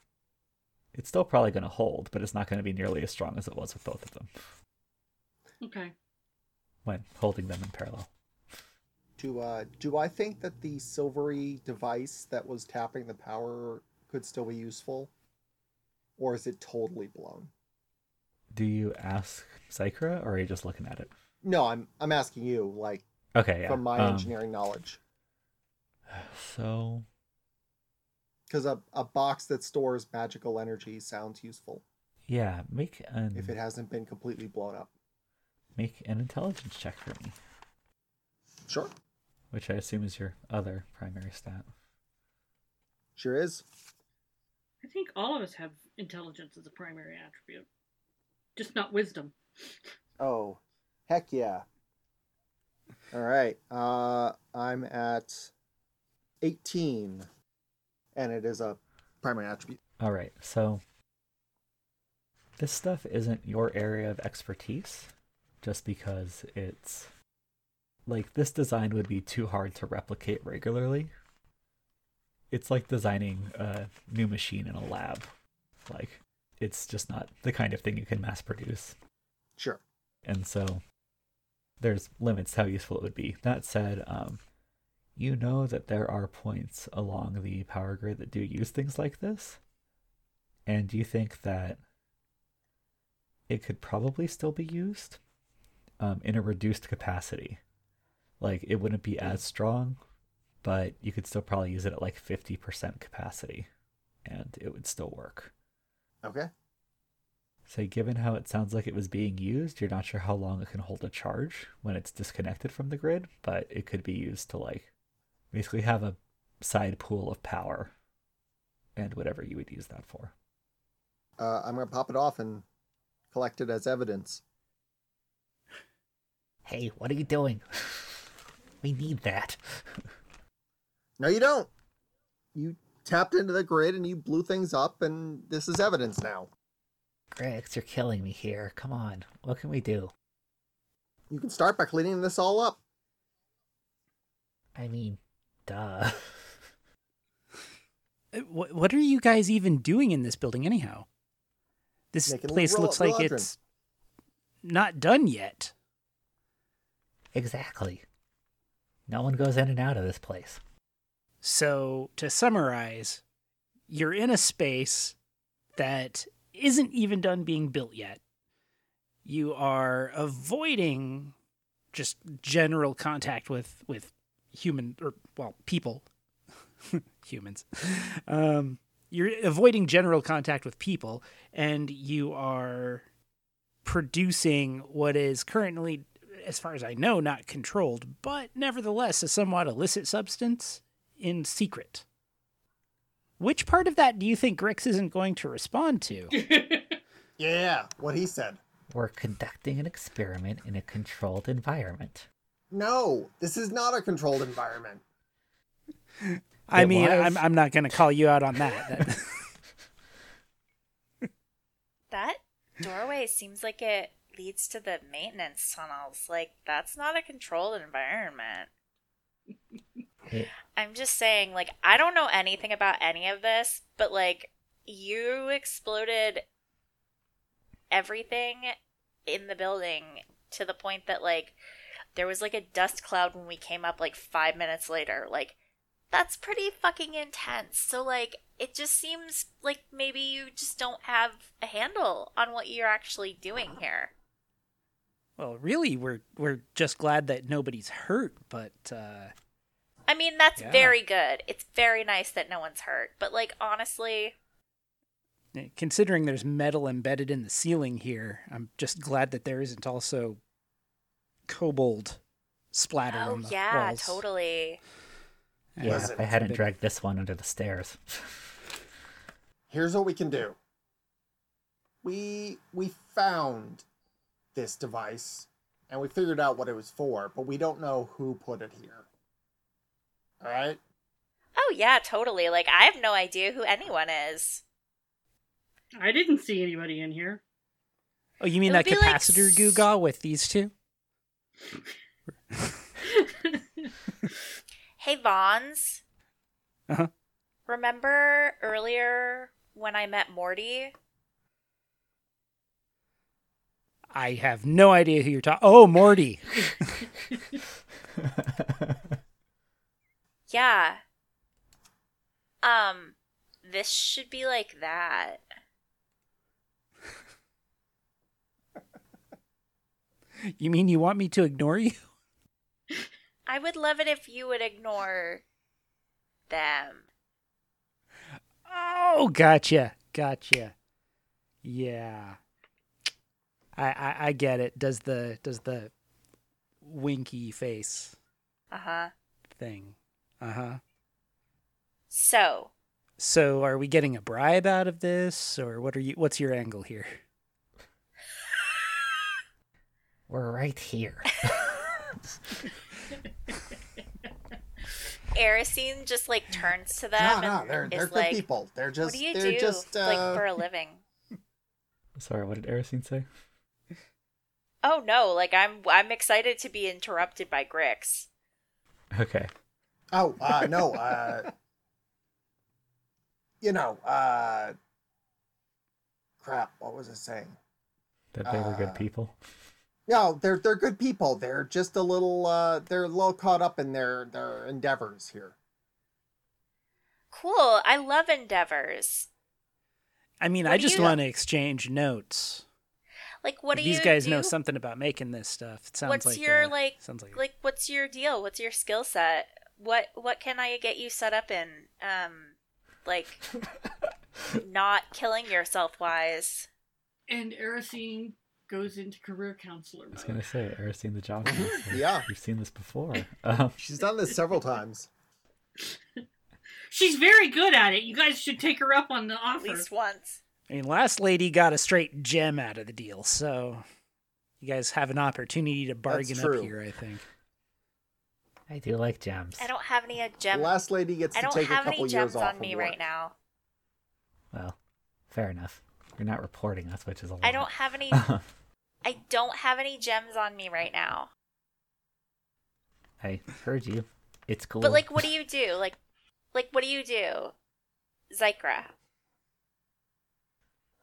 Speaker 1: It's still probably going to hold, but it's not going to be nearly as strong as it was with both of them
Speaker 4: Okay.
Speaker 1: when holding them in parallel.
Speaker 5: Do uh, do I think that the silvery device that was tapping the power could still be useful, or is it totally blown?
Speaker 1: Do you ask Zykra or are you just looking at it?
Speaker 5: No, I'm I'm asking you, like
Speaker 1: Okay, yeah.
Speaker 5: from my
Speaker 1: um,
Speaker 5: engineering knowledge,
Speaker 1: So
Speaker 5: because a a box that stores magical energy sounds useful
Speaker 1: yeah, make an
Speaker 5: if it hasn't been completely blown up.
Speaker 1: make an intelligence check for me,
Speaker 5: Sure,
Speaker 1: which I assume is your other primary stat.
Speaker 5: sure is.
Speaker 4: I think all of us have intelligence as a primary attribute, just not wisdom.
Speaker 5: Oh, heck yeah. All right. Uh, I'm at 18, and it is a primary attribute.
Speaker 1: All right, so this stuff isn't your area of expertise, just because it's like this design would be too hard to replicate regularly. It's like designing a new machine in a lab. Like it's just not the kind of thing you can mass produce.
Speaker 5: Sure.
Speaker 1: and so there's limits to how useful it would be. That said, um, you know that there are points along the power grid that do use things like this, and you think that it could probably still be used um, in a reduced capacity. Like it wouldn't be as strong, but you could still probably use it at like 50% capacity, and it would still work.
Speaker 5: Okay.
Speaker 1: So, given how it sounds like it was being used, you're not sure how long it can hold a charge when it's disconnected from the grid, but it could be used to, like, basically have a side pool of power and whatever you would use that for.
Speaker 5: Uh, I'm gonna pop it off and collect it as evidence.
Speaker 1: Hey, what are you doing? [laughs] we need that. [laughs]
Speaker 5: No, you don't. You tapped into the grid and you blew things up, and this is evidence now.
Speaker 1: Grix, you're killing me here. Come on. What can we do?
Speaker 5: You can start by cleaning this all up.
Speaker 1: I mean, duh. [laughs]
Speaker 2: Uh, What, what are you guys even doing in this building, anyhow? This
Speaker 5: Making
Speaker 2: place
Speaker 5: little
Speaker 2: looks like
Speaker 5: Reladrin.
Speaker 2: it's not done yet.
Speaker 1: exactly. No one goes in and out of this place.
Speaker 2: So, to summarize, you're in a space that isn't even done being built yet. You are avoiding just general contact with with human or well people [laughs] humans um you're avoiding general contact with people and you are producing what is currently as far as i know not controlled but nevertheless a somewhat illicit substance in secret which part of that do you think grix isn't going to respond to [laughs]
Speaker 5: Yeah, what he said.
Speaker 1: We're conducting an experiment in a controlled environment.
Speaker 5: No, this is not a controlled environment.
Speaker 2: i
Speaker 1: It
Speaker 2: mean
Speaker 1: was.
Speaker 2: I'm, I'm not going to call you out on that, that [laughs]
Speaker 3: That doorway seems like it leads to the maintenance tunnels. Like, that's not a controlled environment. [laughs] I'm just saying, like, I don't know anything about any of this, but, like, you exploded everything in the building to the point that, like, there was, like, a dust cloud when we came up, like, five minutes later. Like, that's pretty fucking intense. So, like, it just seems like maybe you just don't have a handle on what you're actually doing here.
Speaker 2: Well, really, we're we're just glad that nobody's hurt, but uh,
Speaker 3: I mean, that's
Speaker 2: Yeah.
Speaker 3: very good. It's very nice that no one's hurt. But, like, honestly,
Speaker 2: considering there's metal embedded in the ceiling here, I'm just glad that there isn't also kobold splatter
Speaker 3: oh,
Speaker 2: on the
Speaker 3: yeah,
Speaker 2: walls.
Speaker 3: totally.
Speaker 1: yeah,
Speaker 5: Listen,
Speaker 1: I hadn't
Speaker 2: bit-
Speaker 1: dragged this one under the stairs. [laughs]
Speaker 5: Here's what we can do. We we found this device and we figured out what it was for, but we don't know who put it here. All right?
Speaker 3: Oh, yeah, totally. Like, I have no idea who anyone is.
Speaker 4: I didn't see anybody in here.
Speaker 2: Oh, you mean that
Speaker 3: would be like
Speaker 2: capacitor
Speaker 3: s-
Speaker 2: Google with these two? [laughs]
Speaker 3: Hey, Vons.
Speaker 2: Uh-huh.
Speaker 3: Remember earlier when I met Morty?
Speaker 2: I have no idea who you're talking. Oh, Morty. [laughs]
Speaker 3: Yeah. Um, this should be like that. [laughs]
Speaker 2: You mean you want me to ignore you? [laughs]
Speaker 3: I would love it if you would ignore them.
Speaker 2: Oh, gotcha, gotcha. Yeah, I, I I get it. Does the does the winky face
Speaker 3: Uh huh.
Speaker 2: thing? Uh huh.
Speaker 3: So,
Speaker 2: So, are we getting a bribe out of this, or what are you? What's your angle here?
Speaker 1: We're right here. [laughs]
Speaker 3: Erisine just like turns to them
Speaker 5: no, no,
Speaker 3: and
Speaker 5: they're
Speaker 3: is
Speaker 5: they're good
Speaker 3: like,
Speaker 5: people. They're just
Speaker 3: "What do you
Speaker 5: they're
Speaker 3: do
Speaker 5: just uh,
Speaker 3: like for a living?"
Speaker 1: Sorry, what did Erisine say?
Speaker 3: Oh no, like I'm I'm excited to be interrupted by Grix.
Speaker 1: Okay.
Speaker 5: Oh, uh no, uh you know, uh crap, what was I saying?
Speaker 1: That they were
Speaker 5: Uh,
Speaker 1: good people.
Speaker 5: No, they're they're good people. They're just a little uh they're a little caught up in their their endeavors here.
Speaker 3: Cool. I love endeavors.
Speaker 2: I mean,
Speaker 3: What
Speaker 2: I just
Speaker 3: you-
Speaker 2: want to exchange notes.
Speaker 3: Like, what do
Speaker 2: These
Speaker 3: you
Speaker 2: guys
Speaker 3: do?
Speaker 2: know something about making this stuff. It sounds
Speaker 3: What's
Speaker 2: like
Speaker 3: your
Speaker 2: uh,
Speaker 3: like
Speaker 2: Sounds like,
Speaker 3: like what's your deal? What's your skill set? What what can I get you set up in? Um, like [laughs] not killing yourself wise.
Speaker 4: and Erisine goes into career counselor
Speaker 1: I was gonna say, Erisine the job [laughs] counselor.
Speaker 5: Yeah.
Speaker 1: You've seen this before. [laughs] Um,
Speaker 5: She's done this several times.
Speaker 4: She's very good at it. You guys should take her up on the offer.
Speaker 3: At
Speaker 4: offer.
Speaker 3: least once.
Speaker 2: I mean, last lady got a straight gem out of the deal, so you guys have an opportunity to bargain up here. I think.
Speaker 1: I do like gems.
Speaker 3: I don't have any gems.
Speaker 5: Last lady gets
Speaker 3: I
Speaker 5: to
Speaker 3: don't
Speaker 5: take a
Speaker 3: have
Speaker 5: couple
Speaker 3: any
Speaker 5: years
Speaker 3: gems
Speaker 5: off
Speaker 3: on me
Speaker 5: of
Speaker 3: right now.
Speaker 1: Well, fair enough. You're not reporting us, which is a lot.
Speaker 3: I don't have any. [laughs] I don't have any gems on me right now.
Speaker 1: I heard you. It's cool.
Speaker 3: But like, what do you do? Like, like what do you do, Zykra?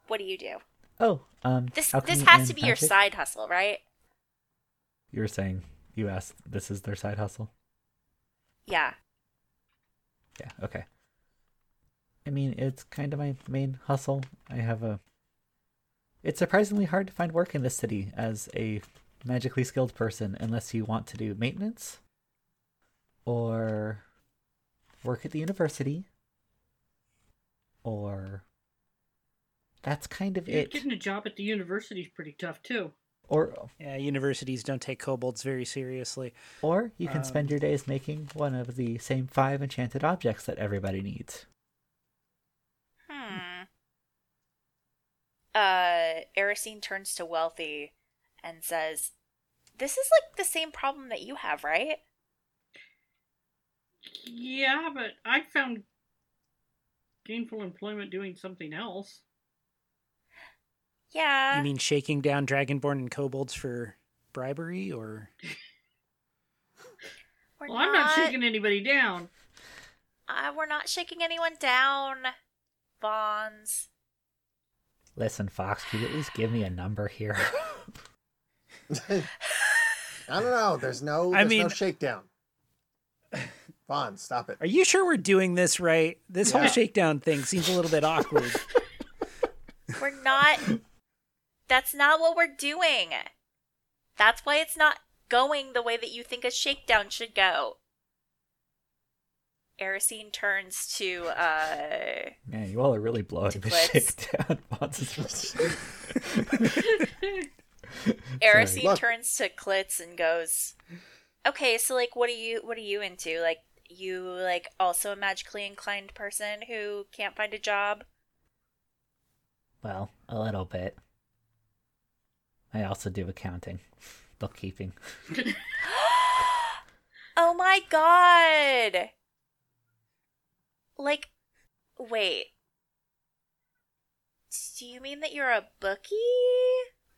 Speaker 3: What do you do?
Speaker 1: Oh, um,
Speaker 3: This this has to be your side hustle, right?
Speaker 1: You were saying you asked. This is their side hustle.
Speaker 3: Yeah.
Speaker 1: Yeah. Okay. I mean, it's kind of my main hustle. I have a it's surprisingly hard to find work in this city as a magically skilled person unless you want to do maintenance or work at the university or that's kind of
Speaker 4: Yeah,
Speaker 1: it.
Speaker 4: Getting a job at the university is pretty tough too.
Speaker 1: Or
Speaker 2: Yeah, universities don't take kobolds very seriously.
Speaker 1: or you can spend
Speaker 2: Um,
Speaker 1: your days making one of the same five enchanted objects that everybody needs.
Speaker 3: Hmm. Uh, Erisine turns to Wealthy and says, This is like the same problem that you have, right?
Speaker 4: Yeah, but I found gainful employment doing something else.
Speaker 3: Yeah.
Speaker 2: You mean shaking down dragonborn and kobolds for bribery, or [laughs]
Speaker 3: we're
Speaker 4: Well, I'm not shaking anybody down.
Speaker 3: Uh, we're not shaking anyone down, Vons.
Speaker 1: Listen, Fox, could you at least give me a number here? [laughs]
Speaker 5: I don't know. There's no.
Speaker 2: I
Speaker 5: There's no
Speaker 2: mean-
Speaker 5: shakedown. Vons, stop it.
Speaker 2: are you sure we're doing this right? This whole shakedown thing seems a little bit awkward. [laughs]
Speaker 3: We're not. That's not what we're doing. That's why it's not going the way that you think a shakedown should go. Erisine turns to uh
Speaker 1: Man, you all are really blowing
Speaker 3: To
Speaker 1: the
Speaker 3: Blitz.
Speaker 1: shake down. [laughs] Vons [laughs]
Speaker 3: Erisine turns to Klitz and goes, "Okay, so like, what are you? What are you into? Like, you like also a magically inclined person who can't find a job?
Speaker 1: well, a little bit. I also do accounting, bookkeeping. [gasps] [gasps]
Speaker 3: oh my god! Like, wait. Do you mean that you're a bookie,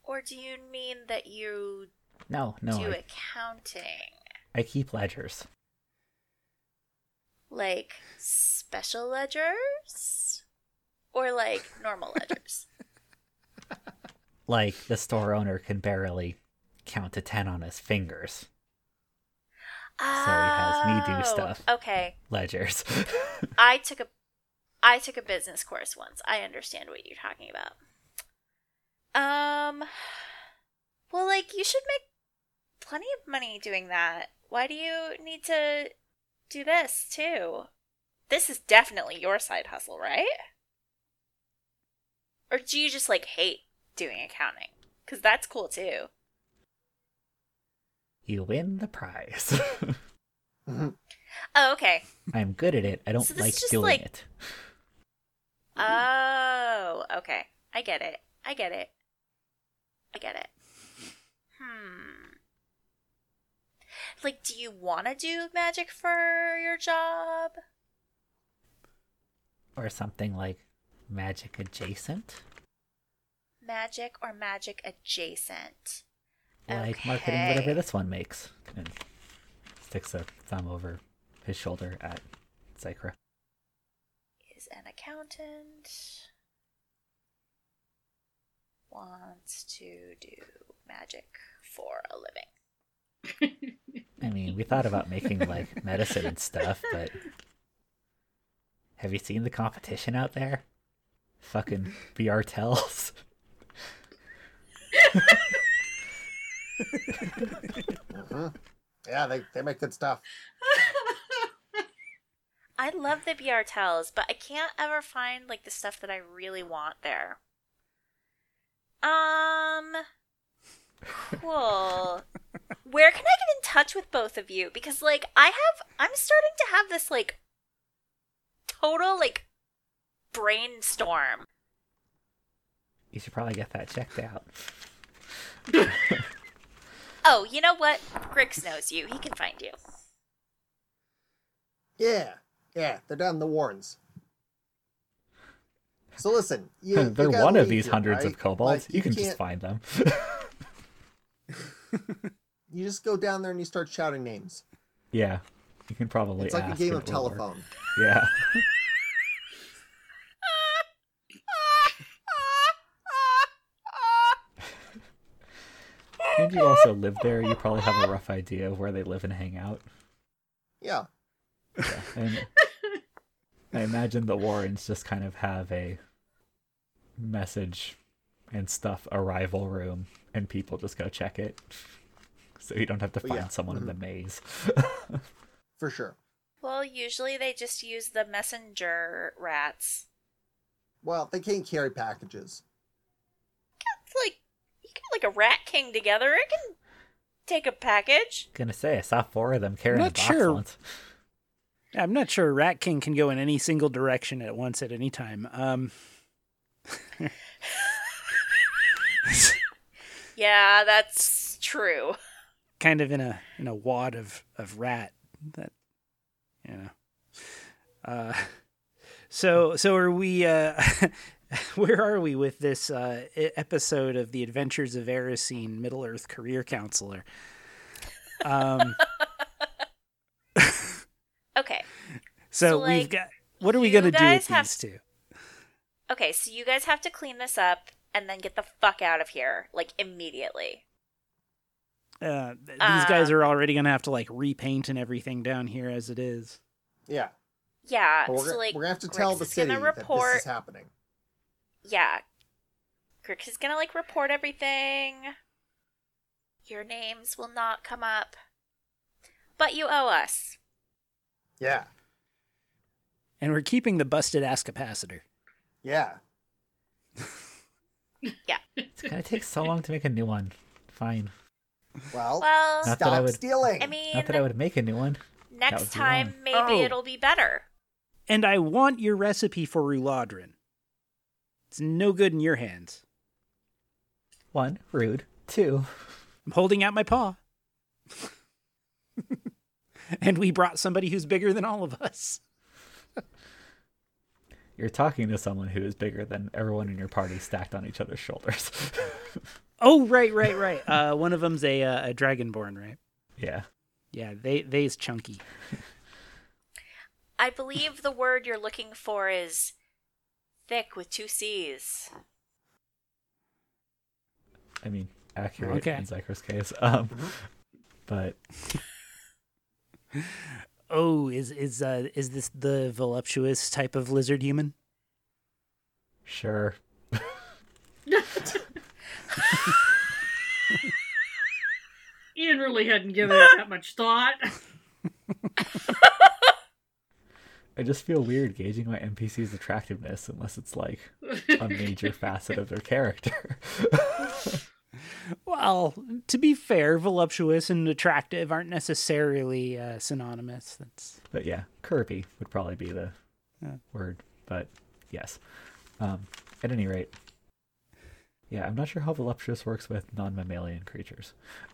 Speaker 3: or do you mean that you
Speaker 1: No, no,
Speaker 3: do
Speaker 1: I,
Speaker 3: accounting,
Speaker 1: I keep ledgers.
Speaker 3: like special ledgers, or like normal ledgers?" [laughs] [laughs]
Speaker 1: Like the store owner can barely count to ten on his fingers.
Speaker 3: So
Speaker 1: he has me do stuff.
Speaker 3: Okay.
Speaker 1: Ledgers. [laughs]
Speaker 3: I took a I took a business course once. I understand what you're talking about. Um well like you should make plenty of money doing that. Why do you need to do this too? This is definitely your side hustle, right? Or do you just like hate doing accounting? Cuz that's cool too.
Speaker 1: You win the prize. [laughs]
Speaker 3: Oh, okay.
Speaker 1: I'm good at it. I don't
Speaker 3: So
Speaker 1: like doing
Speaker 3: like-
Speaker 1: it.
Speaker 3: Oh, okay. I get it. I get it. I get it. Hmm. Like, do you want to do magic for your job?
Speaker 1: Or something like magic adjacent.
Speaker 3: Magic or magic adjacent?
Speaker 1: Like marketing whatever this one makes. And sticks a thumb over his shoulder at Zycra.
Speaker 3: Is an accountant. Wants to do magic for a living. [laughs]
Speaker 1: I mean, we thought about making like [laughs] medicine and stuff, but have you seen the competition out there? Fucking [laughs] BR tells.
Speaker 5: Mhm. Yeah, they, they make good stuff. [laughs]
Speaker 3: I love the BR tells, but I can't ever find like the stuff that I really want there. Um cool. Where can I get in touch with both of you? Because like I have I'm starting to have this like total like brainstorm.
Speaker 1: You should probably get that checked out. [laughs]
Speaker 3: Oh, you know what? Grix knows you. He can find you.
Speaker 5: Yeah, yeah, they're down in the Warrens. So listen, you, [laughs] you
Speaker 1: They're
Speaker 5: gotta
Speaker 1: one of these
Speaker 5: here,
Speaker 1: hundreds
Speaker 5: right?
Speaker 1: of kobolds.
Speaker 5: Like,
Speaker 1: you, can just
Speaker 5: can't-
Speaker 1: find them. [laughs]
Speaker 5: You just go down there and you start shouting names.
Speaker 1: yeah, you can probably.
Speaker 5: It's like a game of
Speaker 1: it work.
Speaker 5: telephone.
Speaker 1: Yeah. [laughs] [laughs] And you also live there. You probably have a rough idea of where they live and hang out.
Speaker 5: Yeah,
Speaker 1: Yeah, and I imagine the Warrens just kind of have a message and stuff arrival room, and people just go check it, so you don't have to find
Speaker 5: yeah.
Speaker 1: someone in the mm-hmm. maze. [laughs]
Speaker 5: For sure.
Speaker 3: Well, usually they just use the messenger rats.
Speaker 5: Well, they can't carry packages.
Speaker 3: It's like you get like a rat king together. It can take a package.
Speaker 1: Gonna say I saw four of them carrying
Speaker 2: Not
Speaker 1: a box
Speaker 2: sure.
Speaker 1: once.
Speaker 2: I'm not sure Rat King can go in any single direction at once at any time. Um, [laughs]
Speaker 3: Yeah, that's true.
Speaker 2: kind of in a in a wad of of rat that you know. Uh, [laughs] so so are we? Uh, [laughs] [laughs] where are we with this uh, episode of the Adventures of Erisine, Middle Earth Career Counselor? Um, [laughs]
Speaker 3: Okay. [laughs]
Speaker 2: so,
Speaker 3: So,
Speaker 2: we've got. What are we gonna do
Speaker 3: guys
Speaker 2: with
Speaker 3: have-
Speaker 2: these two?
Speaker 3: Okay, so you guys have to clean this up and then get the fuck out of here, like immediately.
Speaker 2: Uh, th- these guys
Speaker 3: Um,
Speaker 2: are already gonna have to like repaint and everything down here as it is.
Speaker 5: Yeah.
Speaker 3: Yeah,
Speaker 5: But we're,
Speaker 3: so
Speaker 5: gonna-
Speaker 3: like
Speaker 5: we're gonna have to tell the city
Speaker 3: gonna
Speaker 5: that this is happening.
Speaker 3: Yeah, Grix is gonna like report everything. Your names will not come up, but you owe us.
Speaker 5: Yeah.
Speaker 2: And we're keeping the busted ass capacitor.
Speaker 5: Yeah. [laughs] Yeah.
Speaker 1: It's gonna take so long to make a new one. Fine.
Speaker 5: Well,
Speaker 3: Well,
Speaker 1: Not that I would-
Speaker 5: stealing.
Speaker 3: I mean,
Speaker 1: Not that I would make a new one.
Speaker 3: next time maybe
Speaker 2: Oh.
Speaker 3: it'll be better.
Speaker 2: And I want your recipe for Ruladrin. It's no good in your hands.
Speaker 1: One, rude. Two,
Speaker 2: I'm holding out my paw. [laughs] and we brought somebody who's bigger than all of us. [laughs]
Speaker 1: you're talking to someone who is bigger than everyone in your party stacked on each other's shoulders. [laughs]
Speaker 2: Oh, right, right, right. Uh, one of them's a uh, a dragonborn, right?
Speaker 1: yeah.
Speaker 2: Yeah, they they's chunky.
Speaker 3: I believe the word you're looking for is thick with two C's.
Speaker 1: I mean, accurate
Speaker 2: Okay.
Speaker 1: in Zyker's case. Um, but [laughs]
Speaker 2: Oh, is is uh is this the voluptuous type of lizard human?
Speaker 1: sure. [laughs]
Speaker 4: Ian really hadn't given it that much thought. [laughs]
Speaker 1: I just feel weird gauging my NPC's attractiveness unless it's like a major [laughs] facet of their character. [laughs]
Speaker 2: Well, to be fair, voluptuous and attractive aren't necessarily uh, synonymous. That's
Speaker 1: but yeah, Kirby would probably be the
Speaker 2: Yeah.
Speaker 1: word. But yes. Um, at any rate, yeah, I'm not sure how voluptuous works with non-mammalian creatures. [laughs]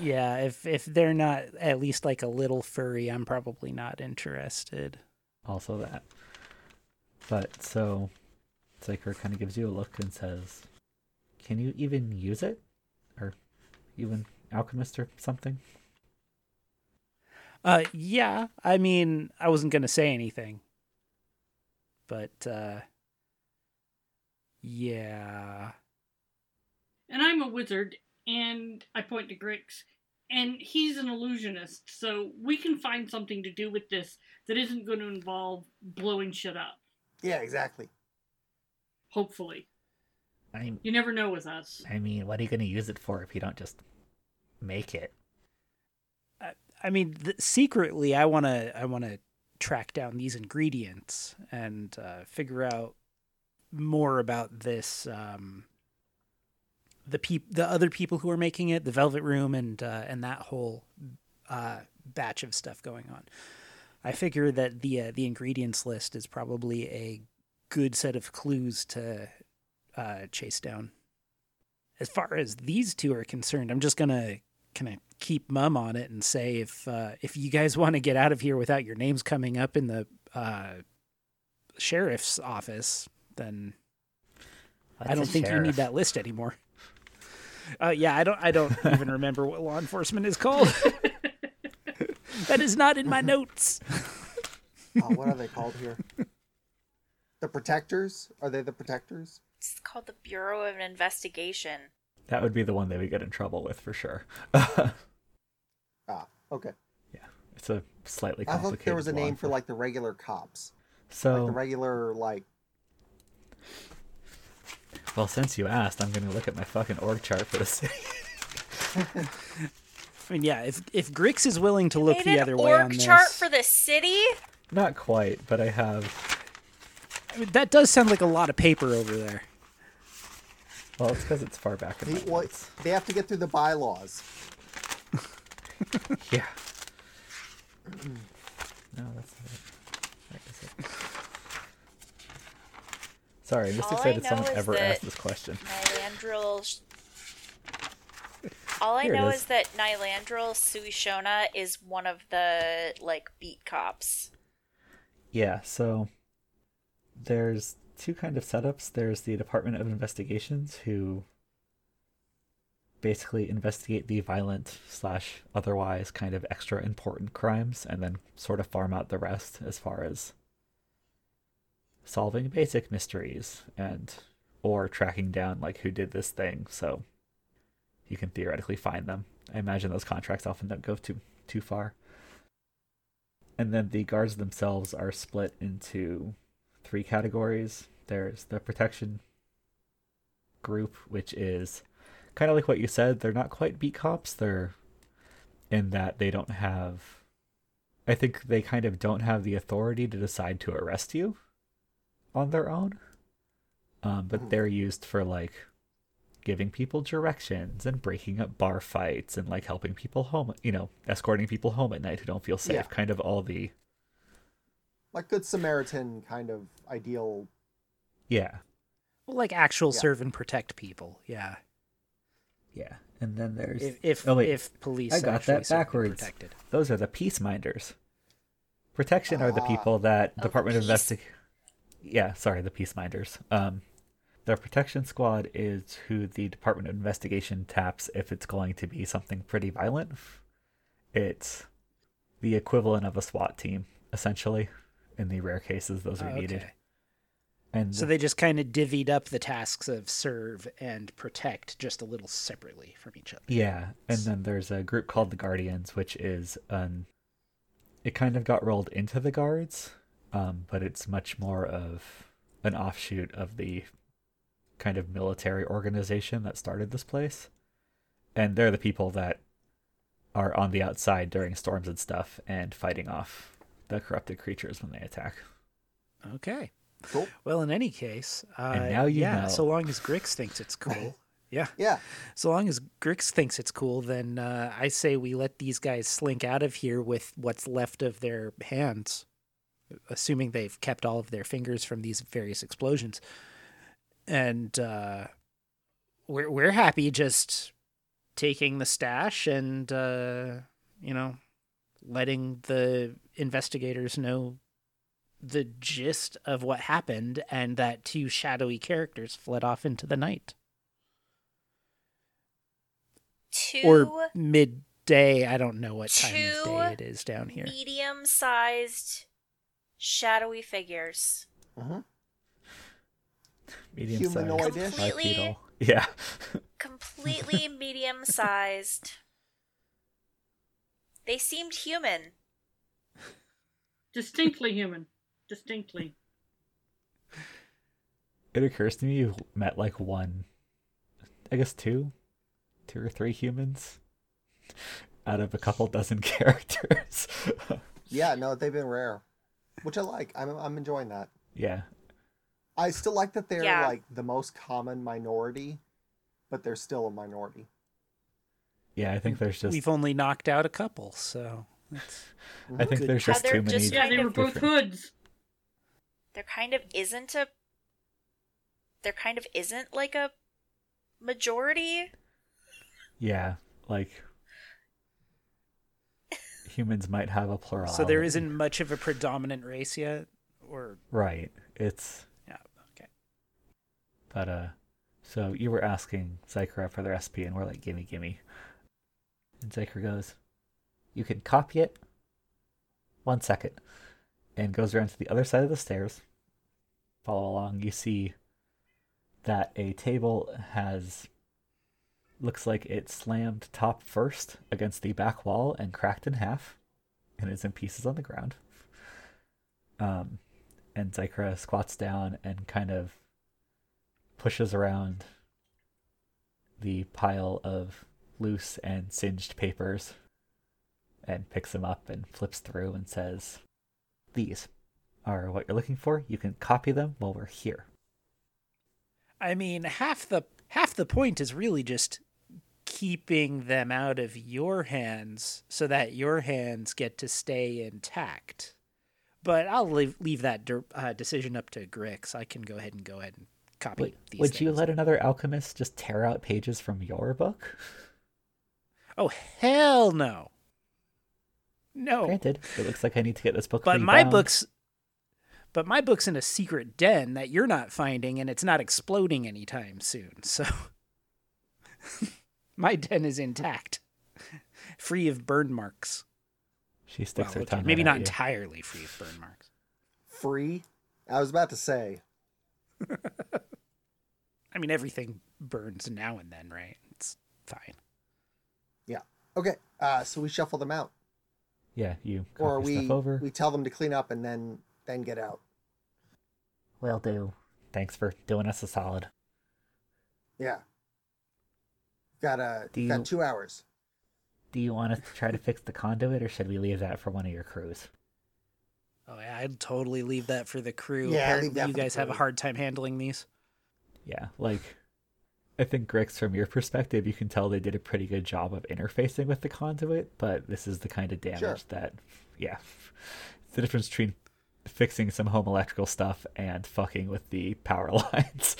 Speaker 2: yeah. If if they're not at least like a little furry, I'm probably not interested.
Speaker 1: also that. But so Zyker kind of gives you a look and says, "Can you even use it, or even alchemist or something?"
Speaker 2: Uh, yeah. I mean, I wasn't gonna say anything, but uh, yeah.
Speaker 4: and I'm a wizard, and I point to Grix, and he's an illusionist, so we can find something to do with this that isn't going to involve blowing shit up.
Speaker 5: yeah, exactly.
Speaker 4: Hopefully.
Speaker 1: I
Speaker 4: You never know with us.
Speaker 1: I mean, what are you going to use it for if you don't just make it?
Speaker 2: I mean, th- secretly, I want to I want to track down these ingredients and uh, figure out more about this. Um, the peop- the other people who are making it, the Velvet Room, and uh, and that whole uh, batch of stuff going on. I figure that the uh, the ingredients list is probably a good set of clues to uh, chase down. As far as these two are concerned, I'm just gonna kind of keep mum on it and say if uh, if you guys want to get out of here without your names coming up in the uh, sheriff's office, then I don't think you need that list anymore. Uh, yeah, I don't. I don't even remember what law enforcement is called. [laughs] that is not in my notes.
Speaker 5: Oh, what are they called here? The protectors? Are they the protectors?
Speaker 3: It's called the Bureau of Investigation.
Speaker 1: That would be the one they would get in trouble with for sure.
Speaker 5: Ah, okay.
Speaker 1: Yeah, it's a slightly
Speaker 5: I
Speaker 1: complicated.
Speaker 5: thought there was a name for like the regular cops,
Speaker 1: So
Speaker 5: like the regular like.
Speaker 1: Well, since you asked, I'm gonna look at my fucking org chart for the [laughs] city.
Speaker 2: I mean, yeah, if if Grix is willing to look
Speaker 3: Made
Speaker 2: the
Speaker 3: an
Speaker 2: other way on this,
Speaker 3: chart for the city?
Speaker 1: Not quite, but I have.
Speaker 2: I mean, that does sound like a lot of paper over there.
Speaker 1: Well, it's because it's far back in my
Speaker 5: They, what,
Speaker 1: notes.
Speaker 5: they have to get through the bylaws. [laughs]
Speaker 1: Yeah. [clears throat] no, that's not it. Where is it? Sorry, I'm just
Speaker 3: All
Speaker 1: excited someone ever asked this question.
Speaker 3: Nylandril. All I
Speaker 1: Here
Speaker 3: know
Speaker 1: is.
Speaker 3: is. that Nylandril Suishona is one of the like beat cops.
Speaker 1: Yeah, so there's two kind of setups. There's the Department of Investigations who basically investigate the violent slash otherwise kind of extra important crimes and then sort of farm out the rest as far as solving basic mysteries and or tracking down like who did this thing so you can theoretically find them. I imagine those contracts often don't go too too far. And then the guards themselves are split into three categories. There's the protection group, which is kind of like what you said. They're not quite beat cops. They're in that they don't have. I think they kind of don't have the authority to decide to arrest you on their own. Um, but
Speaker 5: Mhm.
Speaker 1: they're used for like giving people directions and breaking up bar fights and like helping people home, you know, escorting people home at night who don't feel safe.
Speaker 5: Yeah.
Speaker 1: Kind of all the
Speaker 5: Like Good Samaritan kind of ideal.
Speaker 1: yeah.
Speaker 2: Well, like actual
Speaker 5: Yeah.
Speaker 2: serve and protect people. Yeah.
Speaker 1: Yeah, and then there's
Speaker 2: If if,
Speaker 1: oh wait,
Speaker 2: if police
Speaker 1: I got that backwards.
Speaker 2: protected.
Speaker 1: Those are the peace minders. Protection are the
Speaker 5: Ah.
Speaker 1: people that Department of
Speaker 3: peace-
Speaker 1: Investig. Yeah, sorry, the peace minders. Um, the protection squad is who the Department of Investigation taps if it's going to be something pretty violent. It's the equivalent of a SWAT team, essentially. In the rare cases those are
Speaker 2: Oh,
Speaker 1: needed.
Speaker 2: okay.
Speaker 1: And
Speaker 2: So they just kind of divvied up the tasks of serve and protect just a little separately from each other.
Speaker 1: Yeah, and then there's a group called the Guardians, which is an. It kind of got rolled into the guards, um, but it's much more of an offshoot of the kind of military organization that started this place, and they're the people that are on the outside during storms and stuff and fighting off the corrupted creatures when they attack.
Speaker 2: Okay.
Speaker 5: Cool.
Speaker 2: Well, in any case, uh,
Speaker 1: And now you
Speaker 2: yeah.
Speaker 1: know.
Speaker 2: So long as Grix thinks it's [laughs] cool, yeah.
Speaker 5: Yeah.
Speaker 2: So long as Grix thinks it's cool, then uh, I say we let these guys slink out of here with what's left of their hands, assuming they've kept all of their fingers from these various explosions. And uh, we're we're happy just taking the stash and uh, you know letting the investigators know the gist of what happened and that two shadowy characters fled off into the night
Speaker 3: Two
Speaker 2: or midday. I don't know what time of day it is down here.
Speaker 3: medium-sized shadowy figures.
Speaker 5: Mhm.
Speaker 1: Medium
Speaker 5: Humanoid-ish?
Speaker 3: Completely-
Speaker 1: Yeah.
Speaker 3: Completely [laughs] medium-sized. They seemed human.
Speaker 4: Distinctly human. Distinctly.
Speaker 1: It occurs to me you've met like one, I guess two, two or three humans out of a couple dozen [laughs] characters.
Speaker 5: Yeah. No, they've been rare, which I like. I'm I'm enjoying that.
Speaker 1: yeah,
Speaker 5: I still like that they're
Speaker 3: Yeah.
Speaker 5: like the most common minority, but they're still a minority.
Speaker 1: yeah. I think there's just.
Speaker 2: We've only knocked out a couple, so that's
Speaker 1: I think there's just
Speaker 3: they're
Speaker 1: too many.
Speaker 3: just
Speaker 4: Yeah, they were both hoods.
Speaker 3: There kind of isn't a. There kind of isn't like a majority.
Speaker 1: Yeah, like humans might have a plural.
Speaker 2: so there isn't much of a predominant race yet, or
Speaker 1: Right. It's
Speaker 2: yeah, okay.
Speaker 1: but uh. So you were asking Zyker for their SP, and we're like, "Gimme, gimme." And Zyker goes, "You can copy it." One second, and goes around to the other side of the stairs. Follow along. You see that a table has looks like it slammed top first against the back wall and cracked in half, and is in pieces on the ground. Um, and Zykra squats down and kind of pushes around the pile of loose and singed papers and picks them up and flips through and says, These are what you're looking for. You can copy them while we're here.
Speaker 2: I mean, half the half the point is really just keeping them out of your hands so that your hands get to stay intact. But I'll leave, leave that uh, decision up to Grix. I can go ahead and go ahead and copy
Speaker 1: Would,
Speaker 2: these.
Speaker 1: would you let another alchemist just tear out pages from your book?
Speaker 2: Oh hell no! No,
Speaker 1: Granted, it looks like I need to get this book.
Speaker 2: but my
Speaker 1: rebound.
Speaker 2: book's but my book's in a secret den that you're not finding, and it's not exploding anytime soon. So [laughs] my den is intact, [laughs] free of burn marks.
Speaker 1: She sticks
Speaker 2: Well,
Speaker 1: her tongue.
Speaker 2: maybe
Speaker 1: out
Speaker 2: not
Speaker 1: at you.
Speaker 2: entirely free of burn marks.
Speaker 5: Free? I was about to say. [laughs]
Speaker 2: I mean, everything burns now and then, right? It's fine. Yeah.
Speaker 5: Okay, uh, so we shuffle them out,
Speaker 1: Yeah, you
Speaker 5: or we
Speaker 1: over.
Speaker 5: we tell them to clean up and then then get out.
Speaker 1: Will do. Thanks for doing us a solid.
Speaker 5: Yeah. Got uh,
Speaker 1: Do you-
Speaker 5: got two hours.
Speaker 1: Do you want us to try to fix the conduit, or should we leave that for one of your crews?
Speaker 2: Oh, yeah, I'd totally leave that for the crew.
Speaker 5: Yeah, leave that
Speaker 2: you guys have a hard time handling these.
Speaker 1: Yeah, like I think Grix, from your perspective, you can tell they did a pretty good job of interfacing with the conduit, but this is the kind of damage
Speaker 5: Sure.
Speaker 1: that, yeah, it's the difference between fixing some home electrical stuff and fucking with the power [laughs] lines.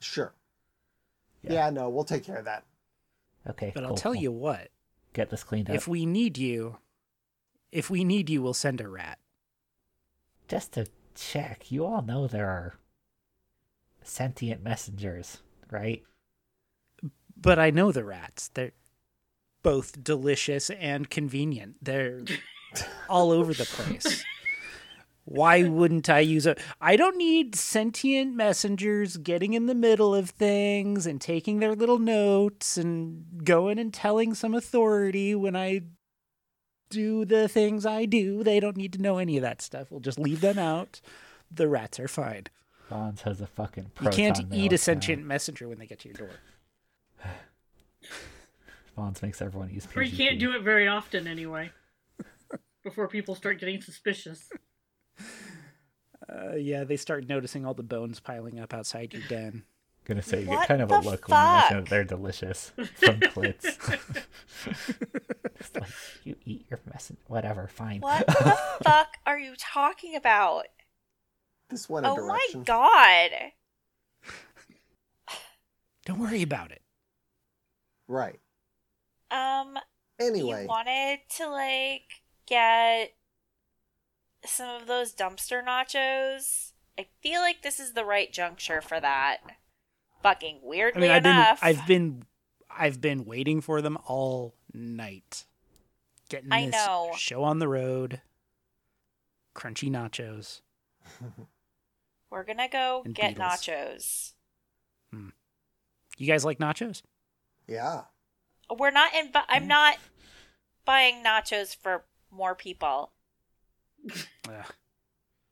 Speaker 5: Sure.
Speaker 1: Yeah.
Speaker 5: Yeah. no, we'll take care of that.
Speaker 1: okay,
Speaker 2: But I'll tell
Speaker 1: cool.
Speaker 2: you what,
Speaker 1: get this cleaned up
Speaker 2: if we need you, if we need you, we'll send a rat.
Speaker 1: just to check. You all know there are sentient messengers, right?
Speaker 2: But I know the rats. They're both delicious and convenient. They're [laughs] all over the place. Why wouldn't I use a I don't need sentient messengers getting in the middle of things and taking their little notes and going and telling some authority when I do the things I do. They don't need to know any of that stuff. We'll just leave them out. The rats are fine.
Speaker 1: Vons has a fucking
Speaker 2: You can't eat a
Speaker 1: account.
Speaker 2: sentient messenger when they get to your door. [sighs]
Speaker 1: Vons makes everyone use
Speaker 4: Or you can't do it very often anyway. [laughs] Before people start getting suspicious.
Speaker 2: Uh, yeah, they start noticing all the bones piling up outside your den. [laughs]
Speaker 1: Gonna say you get kind of a
Speaker 3: the
Speaker 1: look when you mention that they're delicious from Klitz. [laughs] [laughs] Like you eat your mess. Whatever, fine.
Speaker 3: What the fuck are you talking about?
Speaker 5: This one. a
Speaker 3: Oh my god. [sighs]
Speaker 2: Don't worry about it.
Speaker 5: Right.
Speaker 3: Um,
Speaker 5: Anyway,
Speaker 3: you wanted to like get some of those dumpster nachos. I feel like this is the right juncture for that. Fucking
Speaker 2: I
Speaker 3: weirdly
Speaker 2: mean, I've been,
Speaker 3: enough,
Speaker 2: I've been, I've been waiting for them all night. Getting
Speaker 3: I
Speaker 2: this
Speaker 3: know.
Speaker 2: show on the road. Crunchy nachos. [laughs]
Speaker 3: we're gonna go
Speaker 2: And
Speaker 3: get
Speaker 2: Beatles.
Speaker 3: nachos. Hmm.
Speaker 2: You guys like nachos?
Speaker 5: yeah.
Speaker 3: We're not in. I'm hmm. not buying nachos for more people.
Speaker 2: Ugh.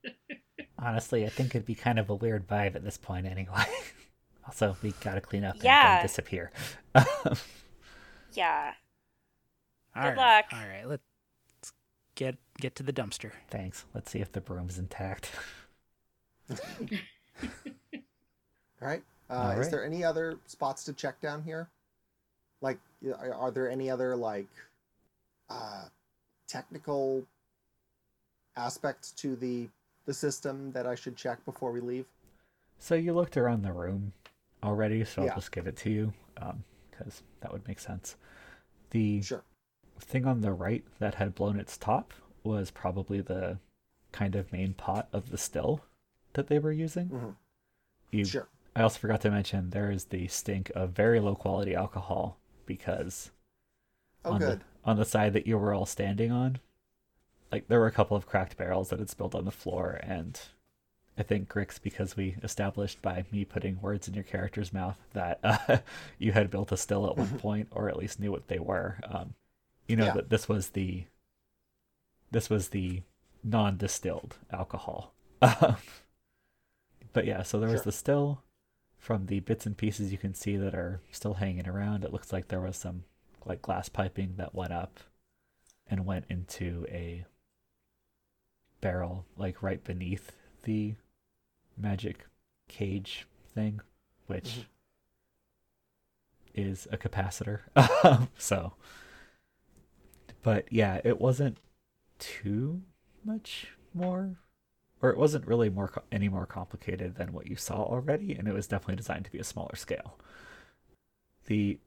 Speaker 2: [laughs]
Speaker 1: Honestly, I think it'd be kind of a weird vibe at this point anyway. [laughs] also, we gotta clean up and
Speaker 3: Yeah.
Speaker 1: then disappear. [laughs]
Speaker 3: Yeah.
Speaker 2: All
Speaker 3: Good
Speaker 2: right,
Speaker 3: luck.
Speaker 2: All right, let's get get to the dumpster.
Speaker 1: Thanks. Let's see if the broom's intact.
Speaker 5: All right. Uh,
Speaker 1: All
Speaker 5: Is there any other spots to check down here? Like, are are there any other like uh, technical aspects to the the system that I should check before we leave?
Speaker 1: So you looked around the room already, so
Speaker 5: Yeah.
Speaker 1: I'll just give it to you, because that would make sense. The
Speaker 5: Sure.
Speaker 1: thing on the right that had blown its top was probably the kind of main pot of the still that they were using.
Speaker 5: Mhm.
Speaker 1: You,
Speaker 5: Sure.
Speaker 1: I also forgot to mention there is the stink of very low quality alcohol because
Speaker 5: Oh,
Speaker 1: on
Speaker 5: good.
Speaker 1: the on the side that you were all standing on, like there were a couple of cracked barrels that had spilled on the floor, and I think Grix, because we established by me putting words in your character's mouth that [laughs] uh, you had built a still at one point, or at least knew what they were. Um, you know
Speaker 5: Yeah.
Speaker 1: that this was the this was the non-distilled alcohol. [laughs] But yeah, so there was
Speaker 5: Sure.
Speaker 1: the still. from the bits and pieces you can see that are still hanging around, it looks like there was some like glass piping that went up and went into a barrel like right beneath the magic cage thing, which
Speaker 5: Mhm.
Speaker 1: is a capacitor. [laughs] so, but yeah, it wasn't too much more, or it wasn't really more any more complicated than what you saw already, and it was definitely designed to be a smaller scale. The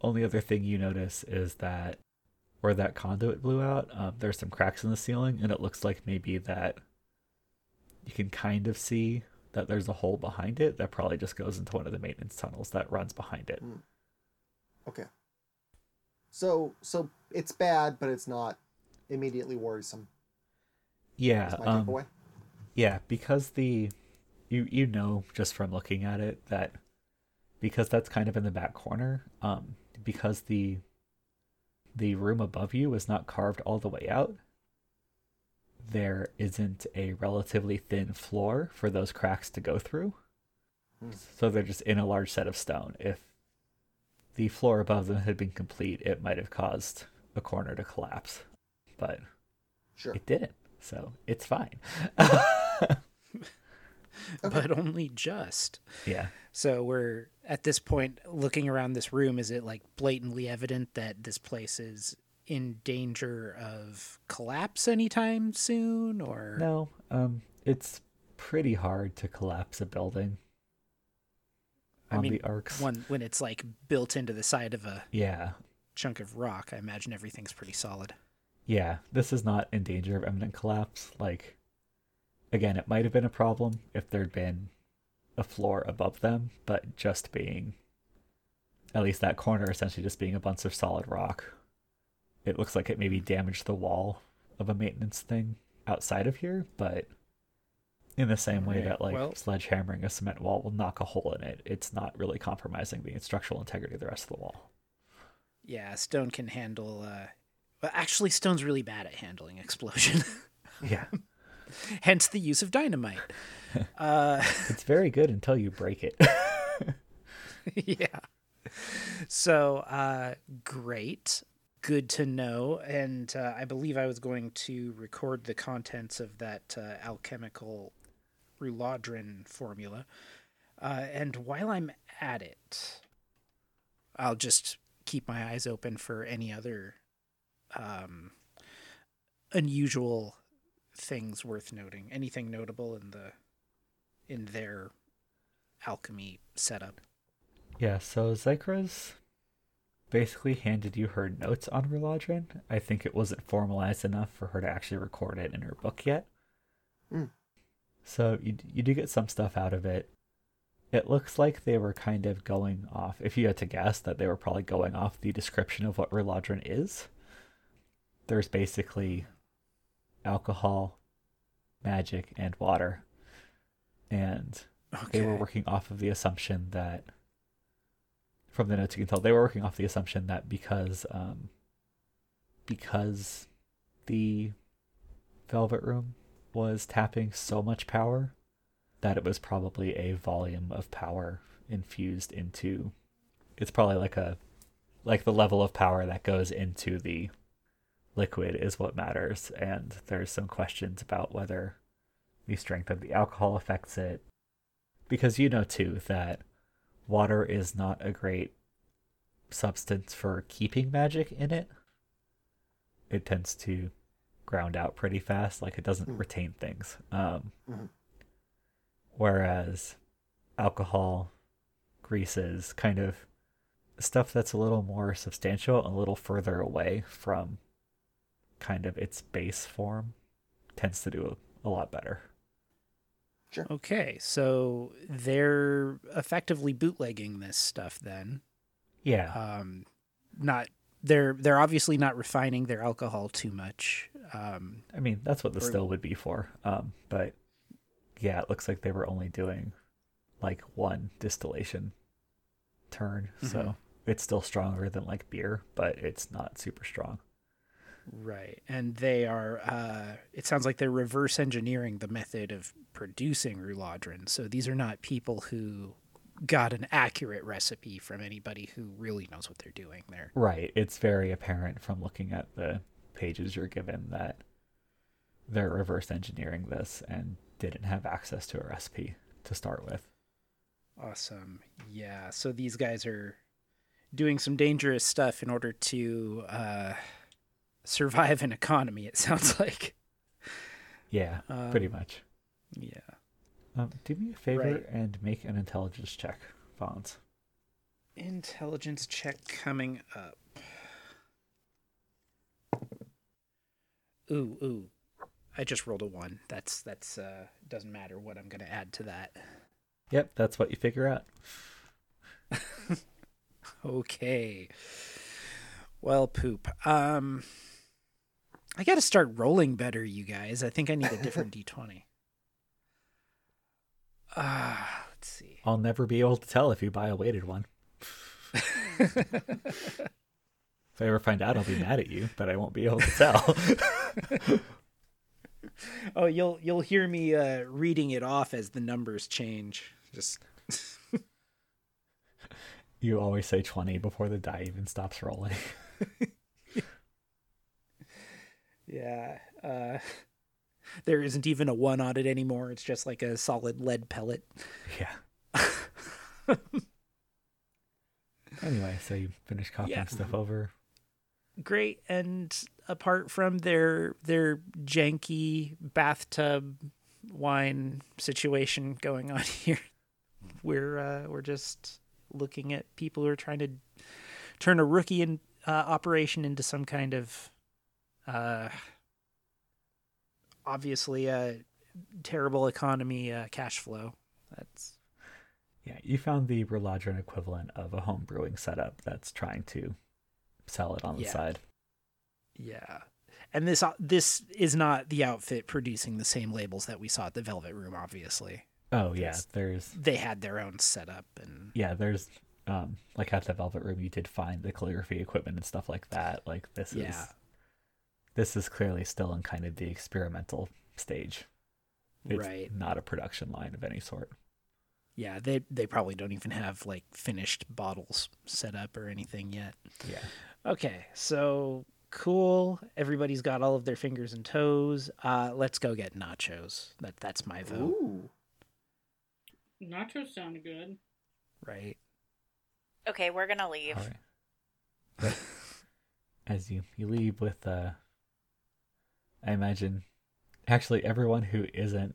Speaker 1: only other thing you notice is that where that conduit blew out, um, there's some cracks in the ceiling, and it looks like maybe that you can kind of see that there's a hole behind it that probably just goes into one of the maintenance tunnels that runs behind it.
Speaker 5: Okay. So so it's bad, but it's not immediately worrisome.
Speaker 1: Yeah, um, yeah, because the you you know just from looking at it that because that's kind of in the back corner, um, because the the room above you is not carved all the way out, there isn't a relatively thin floor for those cracks to go through.
Speaker 5: Hmm.
Speaker 1: So they're just in a large set of stone. If the floor above them had been complete, it might have caused a corner to collapse. But
Speaker 5: Sure.
Speaker 1: it didn't, so it's fine. [laughs] [laughs]
Speaker 5: Okay.
Speaker 2: but only just.
Speaker 1: yeah.
Speaker 2: So we're at this point looking around this room. Is it like blatantly evident that this place is in danger of collapse anytime soon? Or
Speaker 1: No, um, it's pretty hard to collapse a building
Speaker 2: I
Speaker 1: on
Speaker 2: mean,
Speaker 1: the arcs.
Speaker 2: one when it's like built into the side of a
Speaker 1: Yeah,
Speaker 2: chunk of rock? I imagine everything's pretty solid.
Speaker 1: yeah. This is not in danger of imminent collapse. Like, again, it might have been a problem if there'd been a floor above them, but just being, at least that corner essentially just being a bunch of solid rock. It looks like it maybe damaged the wall of a maintenance thing outside of here, but in the same way
Speaker 2: Right,
Speaker 1: that like
Speaker 2: well-
Speaker 1: sledgehammering a cement wall will knock a hole in it, it's not really compromising the structural integrity of the rest of the wall.
Speaker 2: Yeah, stone can handle. Uh, well, actually, stone's really bad at handling [laughs] explosion.
Speaker 1: Yeah. [laughs]
Speaker 2: Hence the use of dynamite. uh, [laughs]
Speaker 1: It's very good until you break it. [laughs]
Speaker 2: yeah. So, uh, great. Good to know. And uh, I believe I was going to record the contents of that uh, alchemical Ruladrin formula. Uh, and while I'm at it, I'll just keep my eyes open for any other um, unusual things worth noting. Anything notable in the in their alchemy setup.
Speaker 1: Yeah, so Zykra's basically handed you her notes on Ruladrin. I think it wasn't formalized enough for her to actually record it in her book yet.
Speaker 5: Mm.
Speaker 1: So you you do get some stuff out of it. It looks like they were kind of going off. If you had to guess, that they were probably going off the description of what Ruladrin is. There's basically alcohol, magic, and water, and
Speaker 2: Okay.
Speaker 1: they were working off of the assumption that from the notes you can tell they were working off the assumption that because um because the velvet room was tapping so much power that it was probably a volume of power infused into it's probably like a like the level of power that goes into the liquid is what matters and there's some questions about whether the strength of the alcohol affects it because you know too that water is not a great substance for keeping magic in it. It tends to ground out pretty fast, like it doesn't
Speaker 5: Hmm.
Speaker 1: retain things. Um,
Speaker 5: Mhm.
Speaker 1: Whereas alcohol, greases, kind of stuff that's a little more substantial, and a little further away from kind of its base form, tends to do a, a lot better. Sure.
Speaker 2: Okay, so they're effectively bootlegging this stuff then.
Speaker 1: Yeah.
Speaker 2: Um, not they're they're obviously not refining their alcohol too much. Um,
Speaker 1: I mean, that's what the
Speaker 2: Or-
Speaker 1: still would be for. Um, but yeah, it looks like they were only doing like one distillation turn, so
Speaker 2: Mhm.
Speaker 1: it's still stronger than like beer, but it's not super strong.
Speaker 2: Right, and they are. Uh, it sounds like they're reverse engineering the method of producing Ruladrin. So these are not people who got an accurate recipe from anybody who really knows what they're doing there.
Speaker 1: Right. It's very apparent from looking at the pages you're given that they're reverse engineering this and didn't have access to a recipe to start with.
Speaker 2: Awesome. Yeah. So these guys are doing some dangerous stuff in order to uh, survive an economy, it sounds [laughs] like.
Speaker 1: Yeah, pretty
Speaker 2: Um,
Speaker 1: much.
Speaker 2: Yeah.
Speaker 1: Um, do me a favor
Speaker 2: right.
Speaker 1: and make an intelligence check, Vons.
Speaker 2: Intelligence check coming up. Ooh, ooh. I just rolled a one. That's that's uh doesn't matter what I'm gonna add to that.
Speaker 1: Yep, that's what you figure out. [laughs]
Speaker 2: Okay. Well, poop. Um I got to start rolling better, you guys. I think I need a different [laughs] d20. Ah, let's see.
Speaker 1: I'll never be able to tell if you buy a weighted one. [laughs] If I ever find out, I'll be mad at you, but I won't be able to tell. [laughs]
Speaker 2: oh, you'll you'll hear me uh reading it off as the numbers change. Just
Speaker 1: you always say 20 before the die even stops rolling.
Speaker 2: Yeah. Uh [laughs] there isn't even a 1 on it anymore. It's just like a solid lead pellet.
Speaker 1: yeah. [laughs] Anyway, so you finish copying
Speaker 2: Yeah.
Speaker 1: stuff over.
Speaker 2: great and apart from their their janky bathtub wine situation going on [laughs] here we're uh, we're just looking at people who are trying to turn a rookie in, uh, operation into some kind of uh, obviously a terrible economy uh, cash flow that's
Speaker 1: Yeah, you found the Ruladrin equivalent of a home brewing setup that's trying to sell it on the
Speaker 2: Yeah.
Speaker 1: side.
Speaker 2: Yeah. And this uh, this is not the outfit producing the same labels that we saw at the Velvet Room obviously.
Speaker 1: Oh yeah, there's
Speaker 2: They had their own setup and
Speaker 1: yeah, there's um like at the Velvet Room you did find the calligraphy equipment and stuff like that. Like this
Speaker 2: Yeah.
Speaker 1: is this is clearly still in kind of the experimental stage. It's
Speaker 2: right.
Speaker 1: not a production line of any sort.
Speaker 2: Yeah, they they probably don't even have like finished bottles set up or anything yet.
Speaker 1: Yeah.
Speaker 2: Okay, so cool. Everybody's got all of their fingers and toes. Uh let's go get nachos. That that's my vote,
Speaker 5: Ooh.
Speaker 4: Nachos sound good.
Speaker 2: right?
Speaker 3: Okay, we're gonna leave.
Speaker 1: All right. [laughs] As you you leave with uh I imagine actually everyone who isn't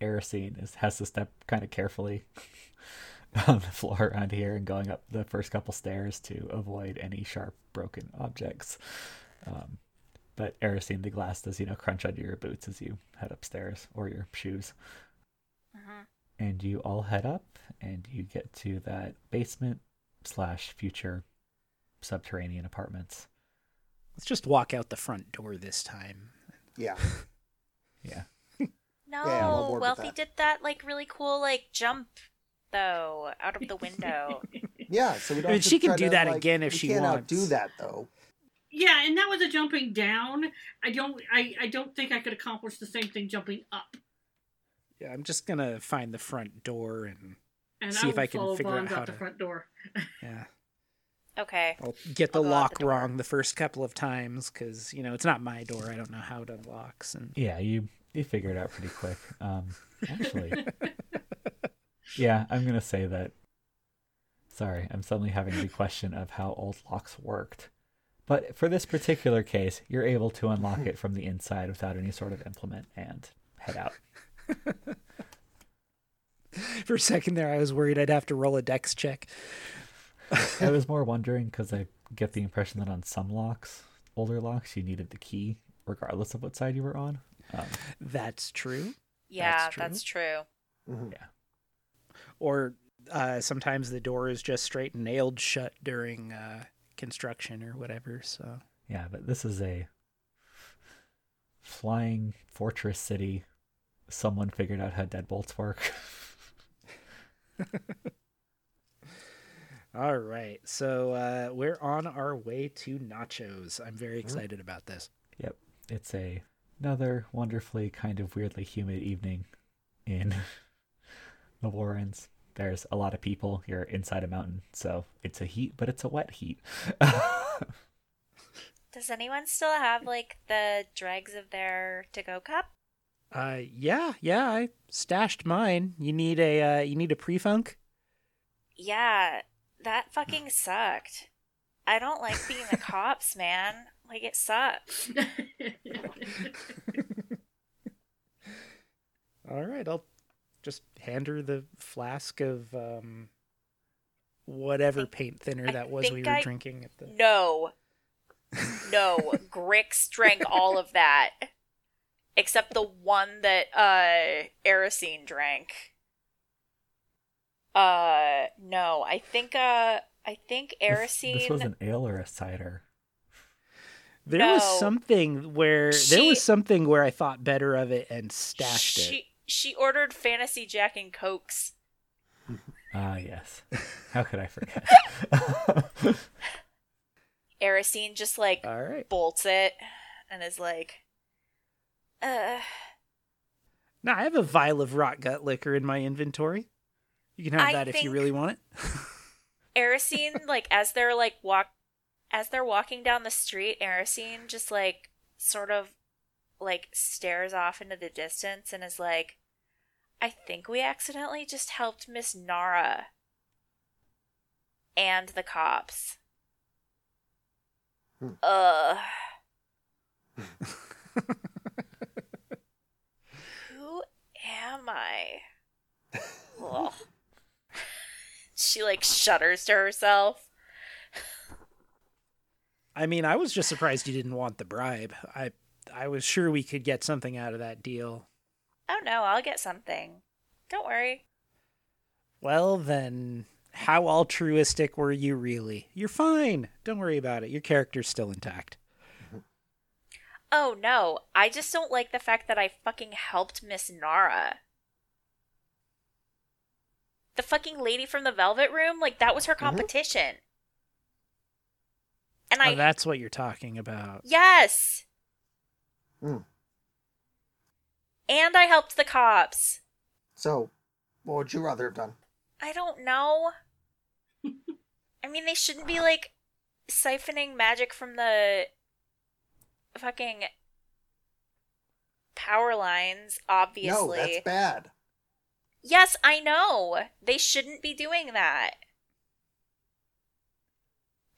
Speaker 1: Erosine is has to step kind of carefully [laughs] on the floor around here and going up the first couple stairs to avoid any sharp broken objects. Um, but Erosine the glass does, you know, crunch under your boots as you head upstairs or your shoes.
Speaker 3: Mhm.
Speaker 1: And you all head up and you get to that basement slash future subterranean apartments.
Speaker 2: Let's just walk out the front door this time.
Speaker 5: Yeah. [laughs]
Speaker 1: Yeah.
Speaker 3: No,
Speaker 5: Yeah, I'm on board with
Speaker 3: Wealthy
Speaker 5: that.
Speaker 3: did that like really cool like jump though out of the window. [laughs]
Speaker 5: Yeah. So we don't.
Speaker 2: I mean,
Speaker 5: have to
Speaker 2: she can
Speaker 5: try
Speaker 2: do
Speaker 5: to,
Speaker 2: that
Speaker 5: like-
Speaker 2: again if she
Speaker 5: can't
Speaker 2: wants.
Speaker 5: outdo that though.
Speaker 4: Yeah, and that was a jumping down. I don't. I, I don't think I could accomplish the same thing jumping up.
Speaker 2: Yeah, I'm just gonna find the front door and
Speaker 4: And
Speaker 2: See
Speaker 4: I
Speaker 2: if I can figure out
Speaker 4: Bonds
Speaker 2: how
Speaker 4: out the
Speaker 2: to-
Speaker 4: front door.
Speaker 2: yeah. [laughs]
Speaker 3: okay.
Speaker 2: I'll get the
Speaker 3: I'll
Speaker 2: lock
Speaker 3: the
Speaker 2: wrong the first couple of times because you know it's not my door. I don't know how it unlocks. and
Speaker 1: Yeah, you you figure it out pretty quick. Um, [laughs] actually, yeah, I'm gonna say that. Sorry, I'm suddenly having the question of how old locks worked. But for this particular case, you're able to unlock it from the inside without any sort of implement and head out. [laughs]
Speaker 2: for a second there I was worried I'd have to roll a dex check. [laughs]
Speaker 1: I was more wondering because I get the impression that on some locks, older locks, you needed the key regardless of what side you were on. Um,
Speaker 2: That's true.
Speaker 3: Yeah,
Speaker 2: That's true.
Speaker 3: that's true.
Speaker 5: Mhm.
Speaker 2: Or uh, sometimes the door is just straight nailed shut during uh, construction or whatever. So
Speaker 1: Yeah, but this is a flying fortress city. Someone figured out how deadbolts work. [laughs]
Speaker 2: all right, so uh, we're on our way to nachos. I'm very excited about this.
Speaker 1: yep, it's a another wonderfully kind of weirdly humid evening in [laughs] the Warrens. there's a lot of people. You're inside a mountain, so it's a heat, but it's a wet heat. [laughs]
Speaker 3: Does anyone still have like the dregs of their to-go cup?
Speaker 2: Uh, yeah, yeah, I stashed mine. You need a uh, you need a pre-funk.
Speaker 3: Yeah, that fucking sucked. I don't like being the cops, man. Like it sucks. [laughs]
Speaker 2: All right, I'll just hand her the flask of um, whatever paint thinner
Speaker 3: I
Speaker 2: that was we were
Speaker 3: I-
Speaker 2: drinking at the.
Speaker 3: No. [laughs] No, Grix drank all of that. Except the one that uh Erosine drank. Uh no, I think uh I think
Speaker 1: This-
Speaker 3: Erosine
Speaker 1: This, was an ale or a cider.
Speaker 2: There was something where there was something where I thought better of it and stashed it.
Speaker 3: she she ordered Fantasy Jack and Cokes.
Speaker 1: Ah, yes. How could I forget? [laughs]
Speaker 3: Erosine just like
Speaker 2: All right.
Speaker 3: bolts it and is like uh
Speaker 2: Now I have a vial of rot gut liquor in my inventory. You can have
Speaker 3: I
Speaker 2: that if you really want it. [laughs]
Speaker 3: Erosine, like as they're like walk as they're walking down the street, Erosine just like sort of like stares off into the distance and is like, I think we accidentally just helped Miss Nara and the cops.
Speaker 5: Hmm.
Speaker 3: Ugh. [laughs] Who am I? She like shudders to herself.
Speaker 2: I mean, I was just surprised you didn't want the bribe. I I was sure we could get something out of that deal.
Speaker 3: Oh no, I'll get something. Don't worry.
Speaker 2: Well, then, how altruistic were you really? You're fine. Don't worry about it. Your character's still intact.
Speaker 3: Oh no, I just don't like the fact that I fucking helped Miss Nara. The fucking lady from the Velvet Room, like that was her competition. And I
Speaker 2: oh, that's what you're talking about.
Speaker 3: yes.
Speaker 5: Hmm.
Speaker 3: And I helped the cops.
Speaker 5: So, what would you rather have done?
Speaker 3: I don't know. [laughs] I mean, they shouldn't be like siphoning magic from the fucking power lines, obviously.
Speaker 5: No, that's bad.
Speaker 3: Yes, I know. They shouldn't be doing that.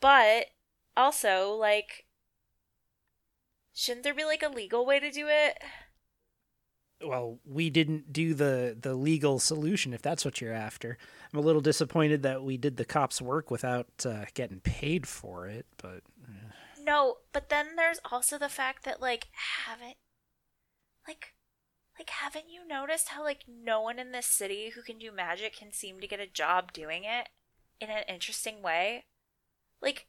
Speaker 3: But also, like, shouldn't there be like a legal way to do it?
Speaker 2: Well, we didn't do the the legal solution if that's what you're after. I'm a little disappointed that we did the cops' work without uh, getting paid for it, but eh.
Speaker 3: No, but then there's also the fact that like haven't like like haven't you noticed how like no one in this city who can do magic can seem to get a job doing it in an interesting way? Like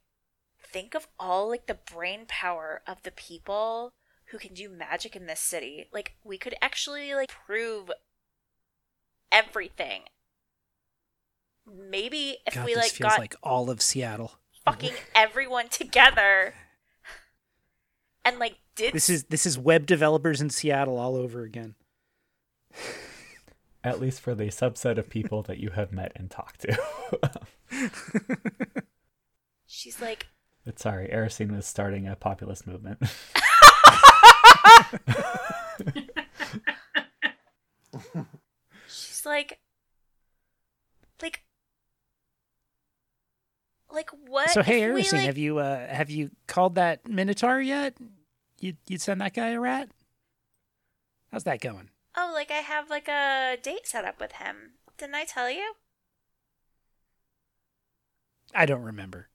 Speaker 3: think of all like the brain power of the people who can do magic in this city. Like we could actually like prove everything. Maybe if
Speaker 2: God,
Speaker 3: we like got
Speaker 2: like all of Seattle.
Speaker 3: fucking everyone together [laughs] and like did
Speaker 2: This is this is web developers in Seattle all over again. [laughs]
Speaker 1: At least for the subset of people that you have met and talked to. [laughs]
Speaker 3: she's like
Speaker 1: but sorry, Erosine was starting a populist movement. [laughs]
Speaker 3: she's like like like what
Speaker 2: so hey,
Speaker 3: if we, like-
Speaker 2: have you uh, have you called that Minotaur yet? You you send that guy a rat? How's that going?
Speaker 3: Oh like i have like a date set up with him didn't i tell you
Speaker 2: I don't remember.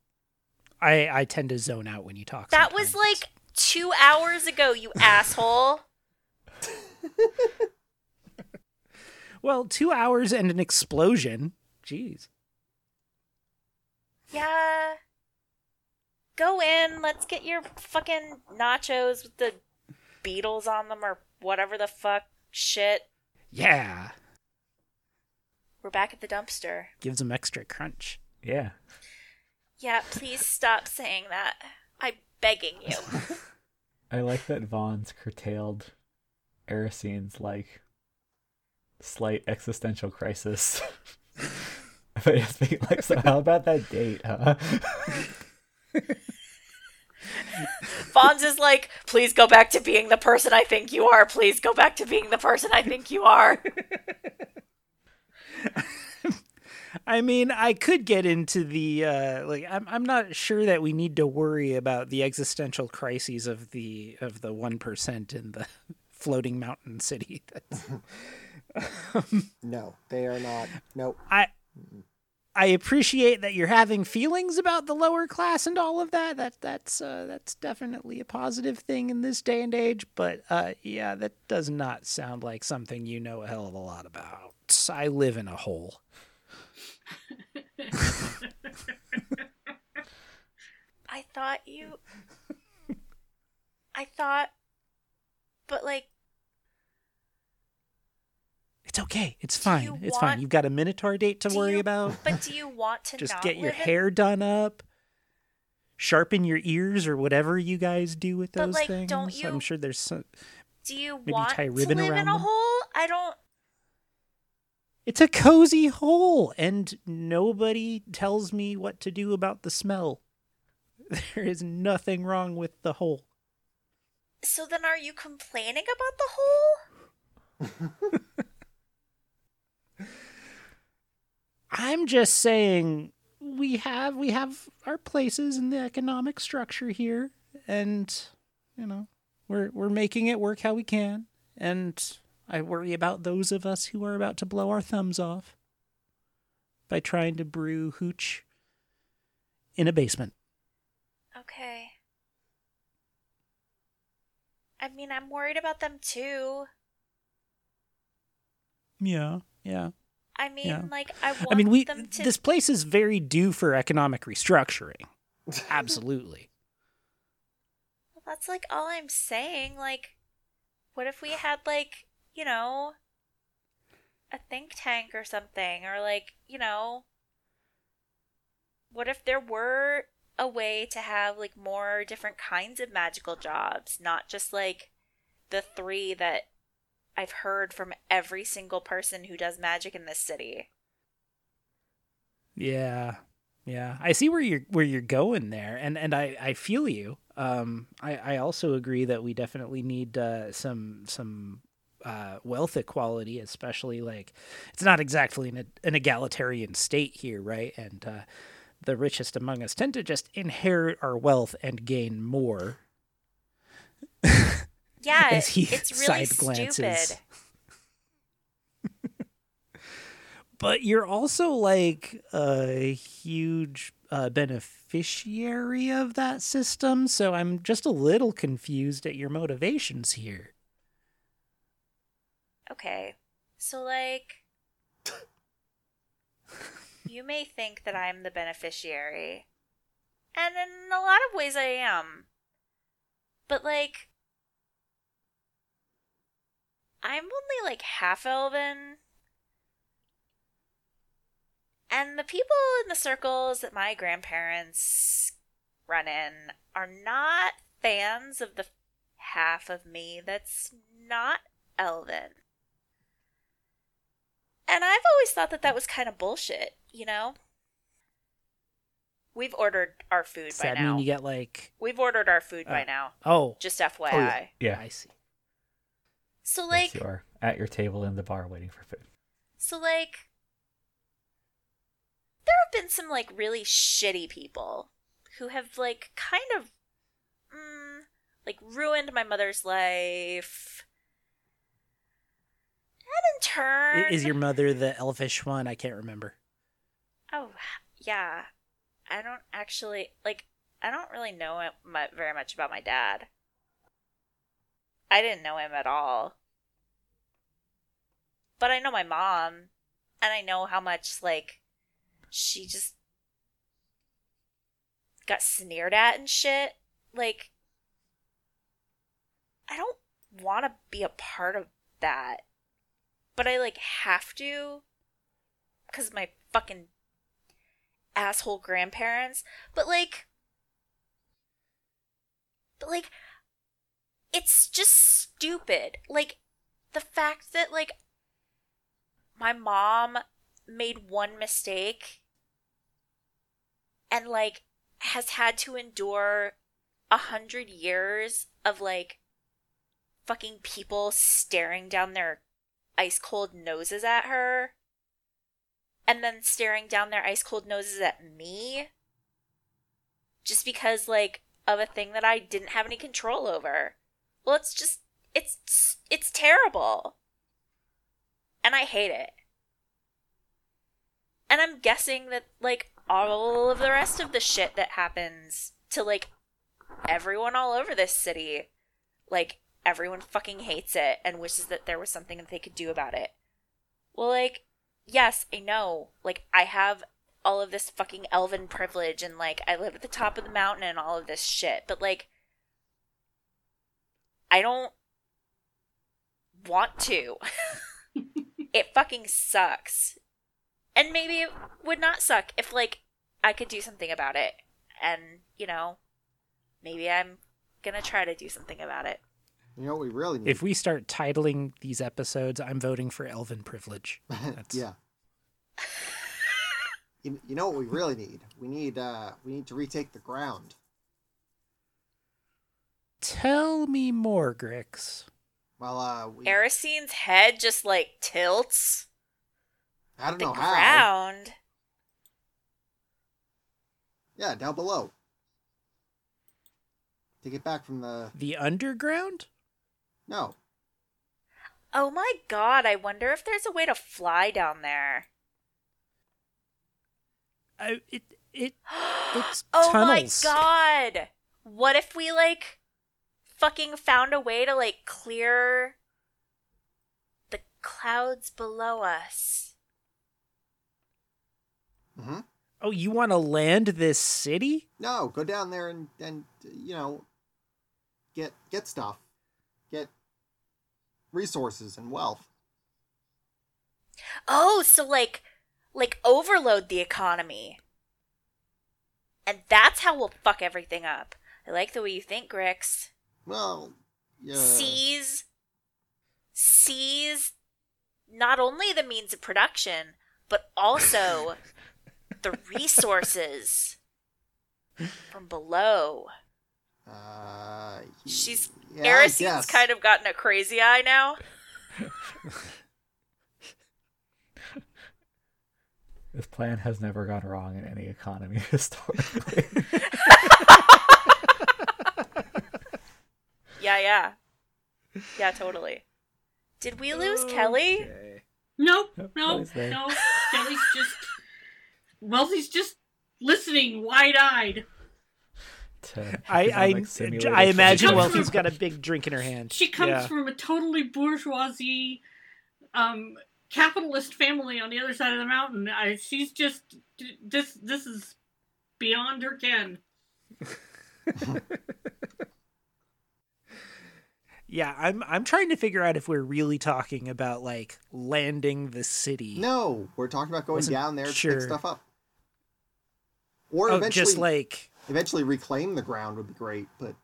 Speaker 2: I I tend to zone out when you talk.
Speaker 3: that was like two hours ago you [laughs] asshole [laughs]
Speaker 2: well, two hours and an explosion. Jeez.
Speaker 3: yeah go in let's get your fucking nachos with the beetles on them or whatever the fuck shit
Speaker 2: Yeah,
Speaker 3: we're back at the dumpster
Speaker 2: gives him extra crunch.
Speaker 1: yeah.
Speaker 3: Yeah, please stop saying that. I'm begging you. [laughs]
Speaker 1: I like that Vons curtailed Erosine's like slight existential crisis [laughs] but just being like, so how about that date, huh? [laughs] [laughs]
Speaker 3: Vons is like, please go back to being the person I think you are. Please go back to being the person I think you are. [laughs]
Speaker 2: I mean, I could get into the uh, like. I'm I'm not sure that we need to worry about the existential crises of the of the one percent in the [laughs] floating mountain city.
Speaker 5: no, they are not. Nope.
Speaker 2: I I appreciate that you're having feelings about the lower class and all of that. That that's uh, that's definitely a positive thing in this day and age. But uh, yeah, that does not sound like something you know a hell of a lot about. I live in a hole. [laughs]
Speaker 3: I thought you. I thought. But, like.
Speaker 2: It's okay. It's fine.
Speaker 3: you
Speaker 2: It's
Speaker 3: want-
Speaker 2: fine. You've got a minotaur date to
Speaker 3: do
Speaker 2: worry
Speaker 3: you-
Speaker 2: about.
Speaker 3: But do you want to [laughs]
Speaker 2: Just
Speaker 3: not
Speaker 2: get your
Speaker 3: live in-
Speaker 2: hair done up. Sharpen your ears or whatever you guys do with
Speaker 3: But,
Speaker 2: those
Speaker 3: like,
Speaker 2: things.
Speaker 3: don't you-
Speaker 2: I'm sure there's some.
Speaker 3: Do you
Speaker 2: Maybe
Speaker 3: want
Speaker 2: tie
Speaker 3: to
Speaker 2: ribbon
Speaker 3: live in a
Speaker 2: them?
Speaker 3: hole? I don't.
Speaker 2: It's a cozy hole, and nobody tells me what to do about the smell. [laughs] There is nothing wrong with the hole.
Speaker 3: So then, are you complaining about the hole? [laughs]
Speaker 2: I'm just saying we have we have our places in the economic structure here, and you know we're we're making it work how we can. And I worry about those of us who are about to blow our thumbs off by trying to brew hooch in a basement.
Speaker 3: Okay. I mean, I'm worried about them too.
Speaker 2: Yeah, yeah.
Speaker 3: I mean,
Speaker 2: Yeah.
Speaker 3: like, I want
Speaker 2: I mean, we
Speaker 3: them to.
Speaker 2: this place is very due for economic restructuring. Absolutely. [laughs]
Speaker 3: well, That's like all I'm saying. Like, what if we had, like, you know, a think tank or something? Or, like, you know, what if there were a way to have, like, more different kinds of magical jobs? Not just, like, the three that I've heard from every single person who does magic in this city.
Speaker 2: Yeah. Yeah. I see where you're where you're going there and and I I feel you. Um I I also agree that we definitely need uh some some uh wealth equality especially like it's not exactly an, an egalitarian state here, right? And uh the richest among us tend to just inherit our wealth and gain more. [laughs]
Speaker 3: Yeah,
Speaker 2: As he
Speaker 3: it's [laughs] really
Speaker 2: side glances.
Speaker 3: stupid. [laughs]
Speaker 2: but you're also like a huge uh, beneficiary of that system so i'm just a little confused at your motivations here
Speaker 3: Okay. So, like, [laughs] you may think that I'm the beneficiary. And in a lot of ways, I am. But, like, I'm only like half elven. And the people in the circles that my grandparents run in are not fans of the half of me that's not elven. And I've always thought that that was kind of bullshit, you know? We've ordered our food
Speaker 2: does
Speaker 3: by
Speaker 2: that
Speaker 3: now.
Speaker 2: mean you get like
Speaker 3: We've ordered our food by
Speaker 2: Oh.
Speaker 3: now.
Speaker 2: oh
Speaker 3: Just FYI.
Speaker 1: Oh, yeah.
Speaker 2: i see
Speaker 3: So like
Speaker 1: yes, you are at your table in the bar waiting for food.
Speaker 3: so like there have been some like really shitty people who have like kind of mm, like ruined my mother's life. And in turn
Speaker 2: is your mother the elfish one i can't remember
Speaker 3: Oh, yeah. I don't actually like. I don't really know it very much about my dad. I didn't know him at all. But I know my mom, and I know how much like she just got sneered at and shit. Like, I don't want to be a part of that, but I like have to because my fucking asshole grandparents. But like, but like, it's just stupid. Like, the fact that like my mom made one mistake and like has had to endure a hundred years of like fucking people staring down their ice cold noses at her and then staring down their ice cold noses at me just because like of a thing that I didn't have any control over. Well, it's just it's it's terrible. And I hate it. And I'm guessing that like all of the rest of the shit that happens to like everyone all over this city, like everyone fucking hates it and wishes that there was something that they could do about it. Well, like, yes, I know. Like, I have all of this fucking elven privilege and, like, I live at the top of the mountain and all of this shit, but, like, I don't want to. [laughs] it fucking sucks. And maybe it would not suck if, like, I could do something about it. And, you know, maybe I'm gonna try to do something about it.
Speaker 5: You know what we really need?
Speaker 2: If we start titling these episodes, I'm voting for Elven Privilege. [laughs] That's...
Speaker 5: yeah. you, you know what we really need? We need uh we need to retake the ground.
Speaker 2: Tell me more, Grix.
Speaker 5: Well, uh, we,
Speaker 3: Erosine's head just like tilts.
Speaker 5: I don't
Speaker 3: The
Speaker 5: know how.
Speaker 3: ground.
Speaker 5: Yeah, down below. To get back from the
Speaker 2: The underground?
Speaker 5: no.
Speaker 3: Oh my god, I wonder if there's a way to fly down there.
Speaker 2: I, it it [gasps] it's
Speaker 3: oh
Speaker 2: tunnels.
Speaker 3: my god! What if we like fucking found a way to like clear the clouds below us?
Speaker 5: hmm
Speaker 2: Oh, you want to land this city?
Speaker 5: No, go down there and and you know get get stuff, get resources and wealth.
Speaker 3: Oh, so like like overload the economy. And that's how we'll fuck everything up. I like the way you think, Grix.
Speaker 5: Well, yeah.
Speaker 3: Seize seize not only the means of production, but also [laughs] the resources from below.
Speaker 5: Uh,
Speaker 3: She's
Speaker 5: yeah, I
Speaker 3: kind of gotten a crazy eye now. [laughs]
Speaker 1: This plan has never gone wrong in any economy [laughs] historically.
Speaker 3: Yeah, yeah. Yeah, totally. Did we lose Kelly?
Speaker 2: Okay.
Speaker 4: Nope,
Speaker 1: Yep,
Speaker 4: no,
Speaker 1: Kelly's there.
Speaker 4: no. Kelly's just Wealthy's just listening, wide-eyed.
Speaker 2: I I, I imagine
Speaker 4: Comes
Speaker 2: Wealthy's
Speaker 4: from-
Speaker 2: got a big drink in her hand.
Speaker 4: She comes
Speaker 2: Yeah.
Speaker 4: from a totally bourgeoisie, um, capitalist family on the other side of the mountain. I, she's just this. This is beyond her ken. [laughs]
Speaker 2: Yeah, I'm I'm trying to figure out if we're really talking about like landing the city.
Speaker 5: No, we're talking about going
Speaker 2: Wasn't
Speaker 5: down there to
Speaker 2: sure.
Speaker 5: pick stuff up. Or
Speaker 2: oh,
Speaker 5: eventually,
Speaker 2: just like
Speaker 5: eventually reclaim the ground would be great. But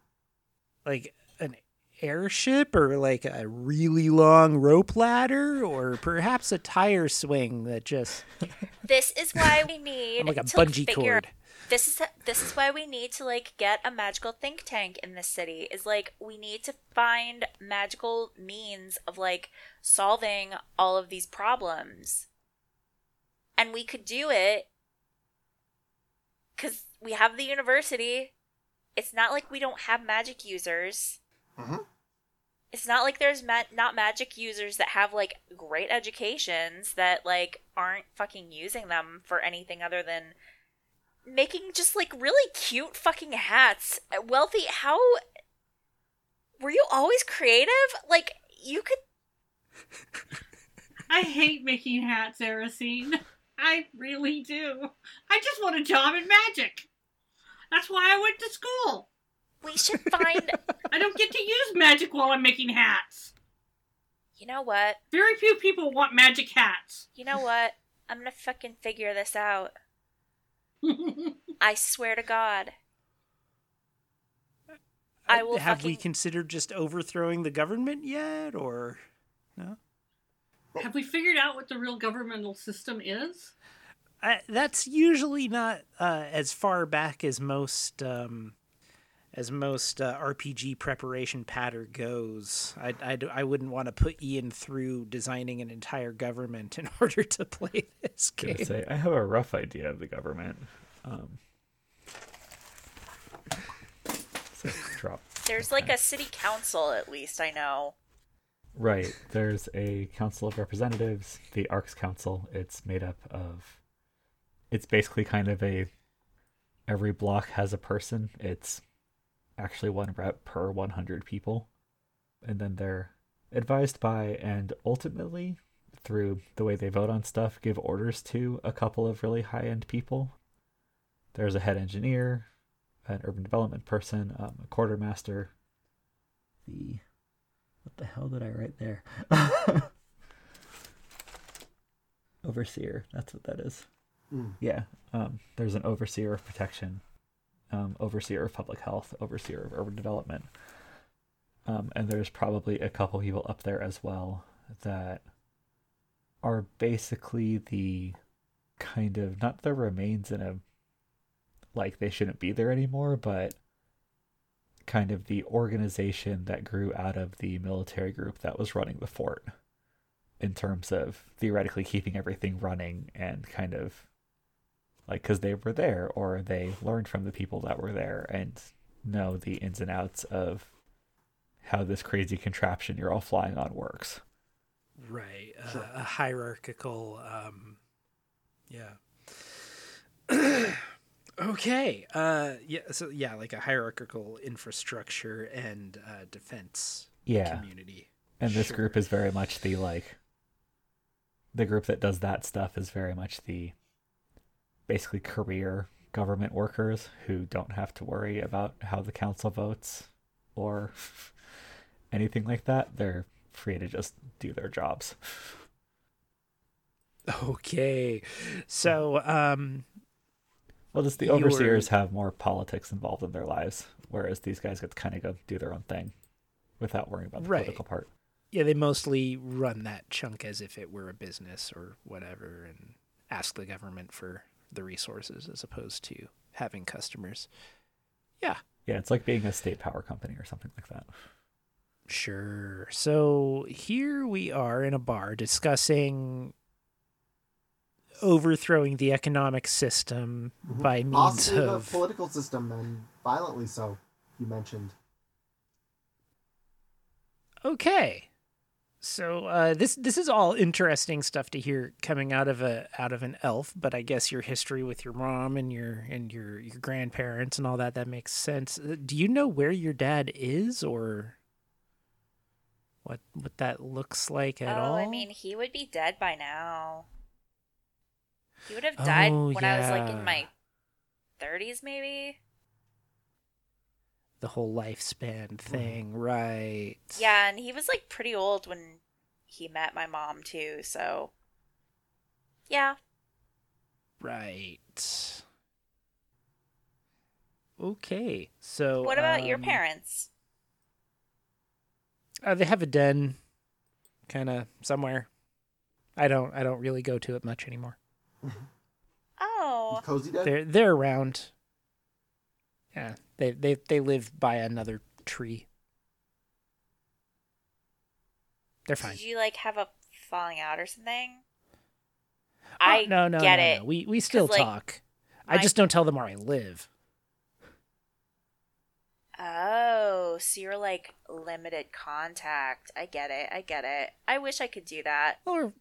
Speaker 2: like an airship or like a really long rope ladder or perhaps a tire swing that just [laughs]
Speaker 3: This is why we [laughs] need
Speaker 2: like a
Speaker 3: to
Speaker 2: bungee
Speaker 3: figure
Speaker 2: cord.
Speaker 3: This is this is why we need to like get a magical think tank in this city is like we need to find magical means of like solving all of these problems. And we could do it because we have the university. It's not like we don't have magic users.
Speaker 5: Mhm.
Speaker 3: it's not like there's ma- not magic users that have like great educations that like aren't fucking using them for anything other than making just like really cute fucking hats. Wealthy, how were you always creative? Like you could [laughs]
Speaker 4: I hate making hats, Erosine. I really do. I just want a job in magic. That's why I went to school.
Speaker 3: we should find [laughs]
Speaker 4: I don't get to use magic while I'm making hats.
Speaker 3: You know what?
Speaker 4: Very few people want magic hats.
Speaker 3: You know what? I'm to fucking figure this out. [laughs] I swear to God. I will
Speaker 2: Have we considered just overthrowing the government yet or no?
Speaker 4: Have we figured out what the real governmental system is?
Speaker 2: I, that's usually not uh, as far back as most um, as most uh, RPG preparation patter goes. I, I, I wouldn't want to put Ian through designing an entire government [laughs] in order to play this
Speaker 1: Gonna
Speaker 2: game.
Speaker 1: say I have a rough idea of the government. Um, so drop.
Speaker 3: There's like a city council, at least I know.
Speaker 1: Right. There's a Council of Representatives, the Arcs Council. It's made up of. It's basically kind of a. Every block has a person. It's actually one rep per 100 people. And then they're advised by and ultimately, through the way they vote on stuff, give orders to a couple of really high end people. There's a head engineer, an urban development person, um, a quartermaster, the what the hell did I write there? [laughs] overseer. That's what that is.
Speaker 5: Mm.
Speaker 1: Yeah. Um, there's an overseer of protection, um, overseer of public health, overseer of urban development. Um, and there's probably a couple people up there as well that are basically the kind of not the remains in a like they shouldn't be there anymore, but kind of the organization that grew out of the military group that was running the fort in terms of theoretically keeping everything running and kind of like because they were there or they learned from the people that were there and know the ins and outs of how this crazy contraption you're all flying on works.
Speaker 2: Right. Uh,
Speaker 5: Sure.
Speaker 2: A hierarchical. Um, yeah. [clears throat] okay. Uh, yeah. So yeah, like a hierarchical infrastructure and uh, defense
Speaker 1: Yeah.
Speaker 2: community.
Speaker 1: And this
Speaker 2: Sure.
Speaker 1: group is very much the like the group that does that stuff is very much the basically career government workers who don't have to worry about how the council votes or [laughs] anything like that. They're free to just do their jobs.
Speaker 2: Okay. So um,
Speaker 1: Well, just the
Speaker 2: You were-
Speaker 1: overseers have more politics involved in their lives, whereas these guys get to kind of go do their own thing without worrying about the
Speaker 2: Right.
Speaker 1: political part.
Speaker 2: yeah, they mostly run that chunk as if it were a business or whatever, and ask the government for the resources as opposed to having customers. Yeah.
Speaker 1: Yeah, it's like being a state power company or something like that.
Speaker 2: Sure. So here we are in a bar discussing overthrowing the economic system
Speaker 5: Mhm.
Speaker 2: by means
Speaker 5: Possibly
Speaker 2: of
Speaker 5: the political system and violently so. You mentioned.
Speaker 2: Okay. So uh, this this is all interesting stuff to hear coming out of a out of an elf, but I guess your history with your mom and your and your your grandparents and all that that makes sense. Uh, Do you know where your dad is or what what that looks like at
Speaker 3: oh,
Speaker 2: all?
Speaker 3: I mean, he would be dead by now. He would have died
Speaker 2: Oh,
Speaker 3: when I was like in my 30s, maybe.
Speaker 2: The whole lifespan thing, right?
Speaker 3: Yeah, and he was like pretty old when he met my mom too, so yeah.
Speaker 2: Right. Okay. So
Speaker 3: What about your
Speaker 2: um,
Speaker 3: parents?
Speaker 2: Uh, they have a den, kind of somewhere. I don't. I don't really go to it much anymore.
Speaker 3: Oh,
Speaker 5: Cozy Den?
Speaker 2: They're they're around. Yeah, they they they live by another tree. They're fine.
Speaker 3: did you like have a falling out or something?
Speaker 2: Oh,
Speaker 3: I
Speaker 2: no no
Speaker 3: get
Speaker 2: no,
Speaker 3: it.
Speaker 2: no. We we still
Speaker 3: like,
Speaker 2: talk. I just don't tell them where I live.
Speaker 3: Oh, so you're like limited contact. I get it. I get it. I wish I could do that.
Speaker 2: Or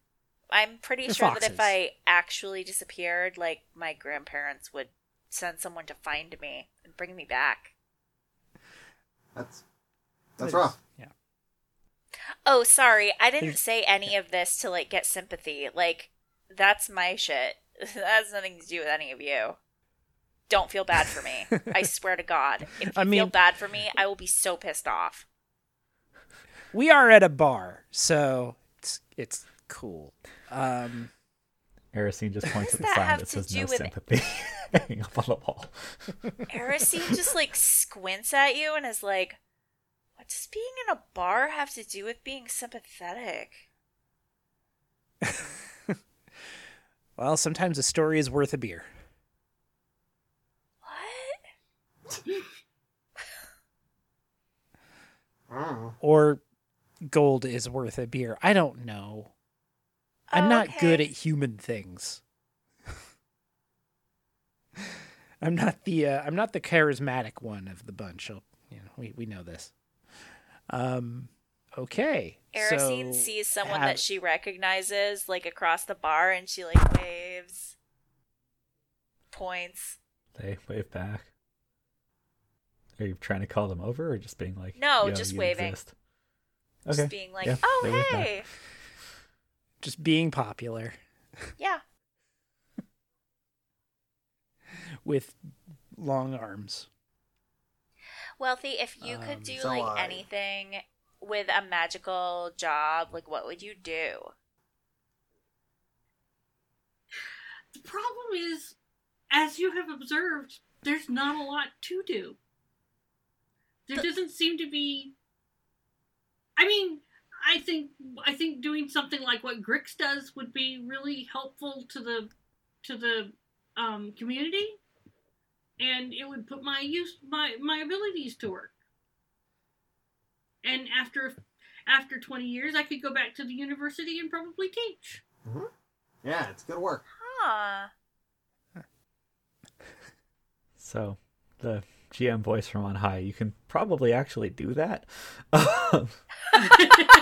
Speaker 3: I'm pretty sure that if I actually disappeared, like my grandparents would send someone to find me and bring me back.
Speaker 5: That's that's
Speaker 2: It
Speaker 5: rough.
Speaker 2: Yeah.
Speaker 3: Oh, sorry. I didn't say any of this to like get sympathy. Like that's my shit. [laughs] that has nothing to do with any of you. Don't feel bad for me. [laughs] I swear to God. If you
Speaker 2: I
Speaker 3: feel
Speaker 2: mean-
Speaker 3: bad for me, I will be so pissed off.
Speaker 2: We are at a bar, so it's it's cool. Um,
Speaker 1: Erosine just points at the
Speaker 3: that
Speaker 1: sign
Speaker 3: have
Speaker 1: that
Speaker 3: to
Speaker 1: says
Speaker 3: do
Speaker 1: no
Speaker 3: with-
Speaker 1: sympathy [laughs] hanging up on the wall.
Speaker 3: Erosine just like squints at you and is like, "What does being in a bar have to do with being sympathetic?" [laughs]
Speaker 2: Well, sometimes a story is worth a beer.
Speaker 3: What? [laughs]
Speaker 2: Or gold is worth a beer. I don't know. I'm not good at human things. [laughs] I'm not the uh, I'm not the charismatic one of the bunch. I'll- you know, we we know this. Um okay.
Speaker 3: Erosine
Speaker 2: so
Speaker 3: sees someone
Speaker 2: have-
Speaker 3: that she recognizes, like across the bar, and she like waves, points.
Speaker 1: They wave back. Are you trying to call them over or just being like,
Speaker 3: No, just waving.
Speaker 1: exist"? Okay.
Speaker 3: Just being like,
Speaker 1: yeah,
Speaker 3: "Oh,
Speaker 1: they wave back.
Speaker 3: hey,
Speaker 2: just being popular
Speaker 3: yeah." [laughs]
Speaker 2: with long arms.
Speaker 3: Wealthy, if you could
Speaker 2: Um,
Speaker 3: do
Speaker 5: so
Speaker 3: like
Speaker 5: I-
Speaker 3: anything with a magical job, like what would you do?
Speaker 4: The problem is, as you have observed, there's not a lot to do. There
Speaker 3: The-
Speaker 4: doesn't seem to be. I mean, I think I think doing something like what Grix does would be really helpful to the to the um, community, and it would put my use my my abilities to work. And after after twenty years, I could go back to the university and probably teach.
Speaker 5: Yeah, it's good work.
Speaker 3: Huh.
Speaker 1: So, the GM voice from on high, you can probably actually do that. [laughs] [laughs] [laughs]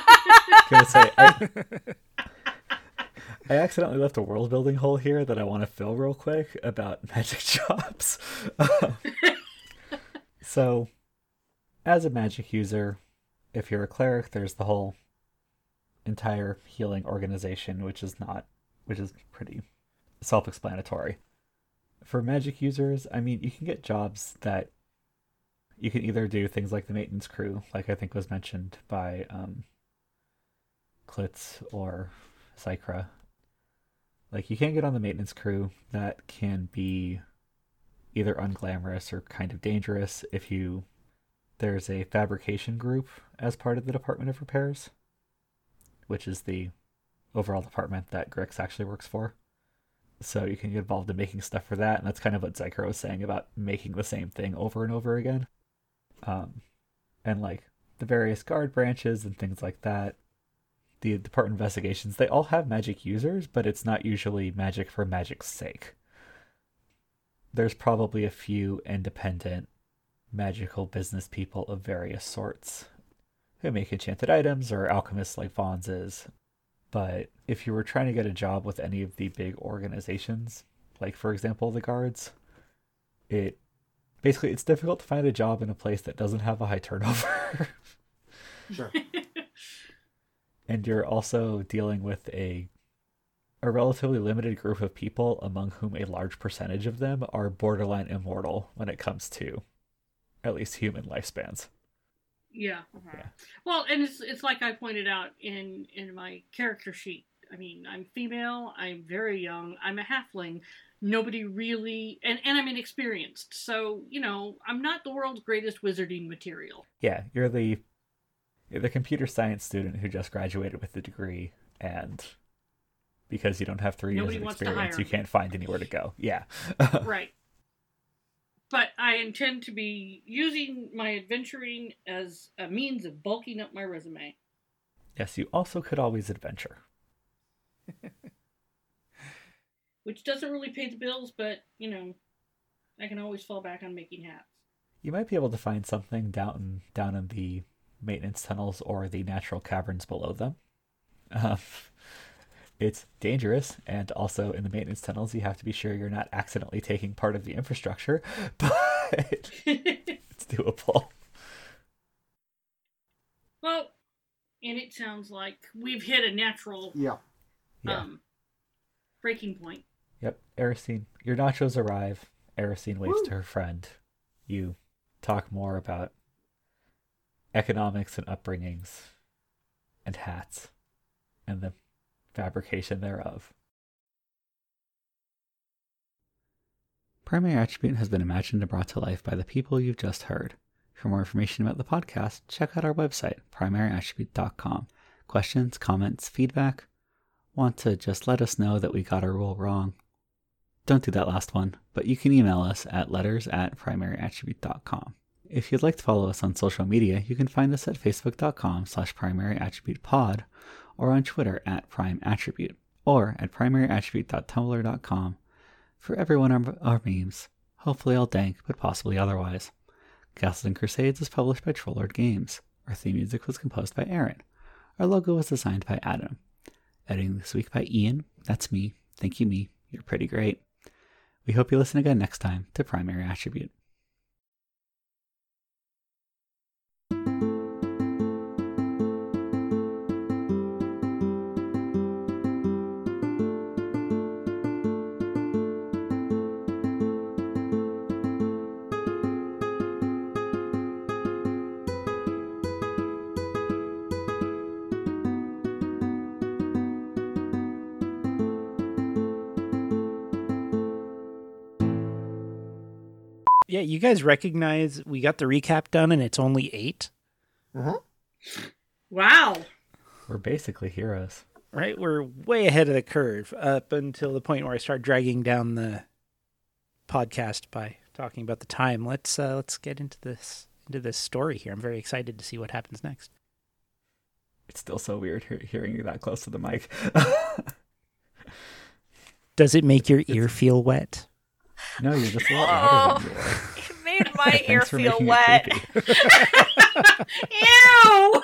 Speaker 1: Gonna say, I, [laughs] I accidentally left a world building hole here that I want to fill real quick about [laughs] magic jobs. [laughs] so, as a magic user, if you're a cleric, there's the whole entire healing organization, which is not, which is pretty self explanatory. For magic users, I mean, you can get jobs that you can either do things like the maintenance crew, like I think was mentioned by um, Klitz or Zykra. Like, you can't get on the maintenance crew that can be either unglamorous or kind of dangerous if you. There's a fabrication group as part of the Department of Repairs, which is the overall department that Grix actually works for. So you can get involved in making stuff for that, and that's kind of what Zykra was saying about making the same thing over and over again. Um, and like the various guard branches and things like that, the department investigations, they all have magic users, but it's not usually magic for magic's sake. There's probably a few independent magical business people of various sorts who make enchanted items or alchemists like Vons is. But if you were trying to get a job with any of the big organizations, like for example the guards, it basically it's difficult to find a job in a place that doesn't have a high turnover.
Speaker 5: Sure. [laughs]
Speaker 1: and you're also dealing with a a relatively limited group of people among whom a large percentage of them are borderline immortal when it comes to at least human lifespans.
Speaker 4: Yeah. Uh-huh.
Speaker 1: Yeah.
Speaker 4: Well, and it's it's like I pointed out in in my character sheet. I mean, I'm female. I'm very young. I'm a halfling. Nobody really, and and I'm inexperienced. So you know, I'm not the world's greatest wizarding material.
Speaker 1: Yeah, you're the you're the computer science student who just graduated with the degree and because you don't have three
Speaker 4: Nobody
Speaker 1: years of experience, you can't find anywhere to go. Yeah. [laughs]
Speaker 4: right. But I intend to be using my adventuring as a means of bulking up my resume.
Speaker 1: yes, you also could always adventure. [laughs]
Speaker 4: which doesn't really pay the bills, but you know, I can always fall back on making hats.
Speaker 1: You might be able to find something down down in the maintenance tunnels or the natural caverns below them. Um, [laughs] it's dangerous, and also in the maintenance tunnels, you have to be sure you're not accidentally taking part of the infrastructure, [laughs] but it's doable.
Speaker 4: well, and it sounds like we've hit a natural
Speaker 5: Yeah.
Speaker 1: Yeah.
Speaker 4: um breaking point.
Speaker 1: Yep, Erosine. Your nachos arrive. Erosine waves
Speaker 5: Woo.
Speaker 1: to her friend. You talk more about economics and upbringings and hats and the fabrication thereof. Primary Attribute has been imagined and brought to life by the people you've just heard. For more information about the podcast, check out our website, primaryattribute.com. Questions, comments, feedback, want to just let us know that we got a rule wrong, don't do that last one, but you can email us at letters at primaryattribute.com. If you'd like to follow us on social media, you can find us at facebook.com slash primaryattributepod or on Twitter at primeattribute or at primaryattribute.tumblr.com for every one of our memes, hopefully all dank, but possibly otherwise. Castles and Crusades is published by Troll Lord Games. Our theme music was composed by Erin. Our logo was designed by Adam. Editing this week by Ian. That's me. Thank you, me. You're pretty great. We hope you listen again next time to Primary Attribute.
Speaker 2: You guys recognize we got the recap done and it's only eight,
Speaker 4: Wow.
Speaker 1: We're basically heroes.
Speaker 2: right? We're way ahead of the curve up until the point where I start dragging down the podcast by talking about the time. Let's uh, let's get into this into this story here. I'm very excited to see what happens next.
Speaker 1: It's still so weird he- hearing you that close to the mic. [laughs]
Speaker 2: Does it make your ear feel wet?
Speaker 1: No, you're just a lot louder oh, are.
Speaker 3: It made my [laughs] ear feel wet. [laughs]
Speaker 4: Ew!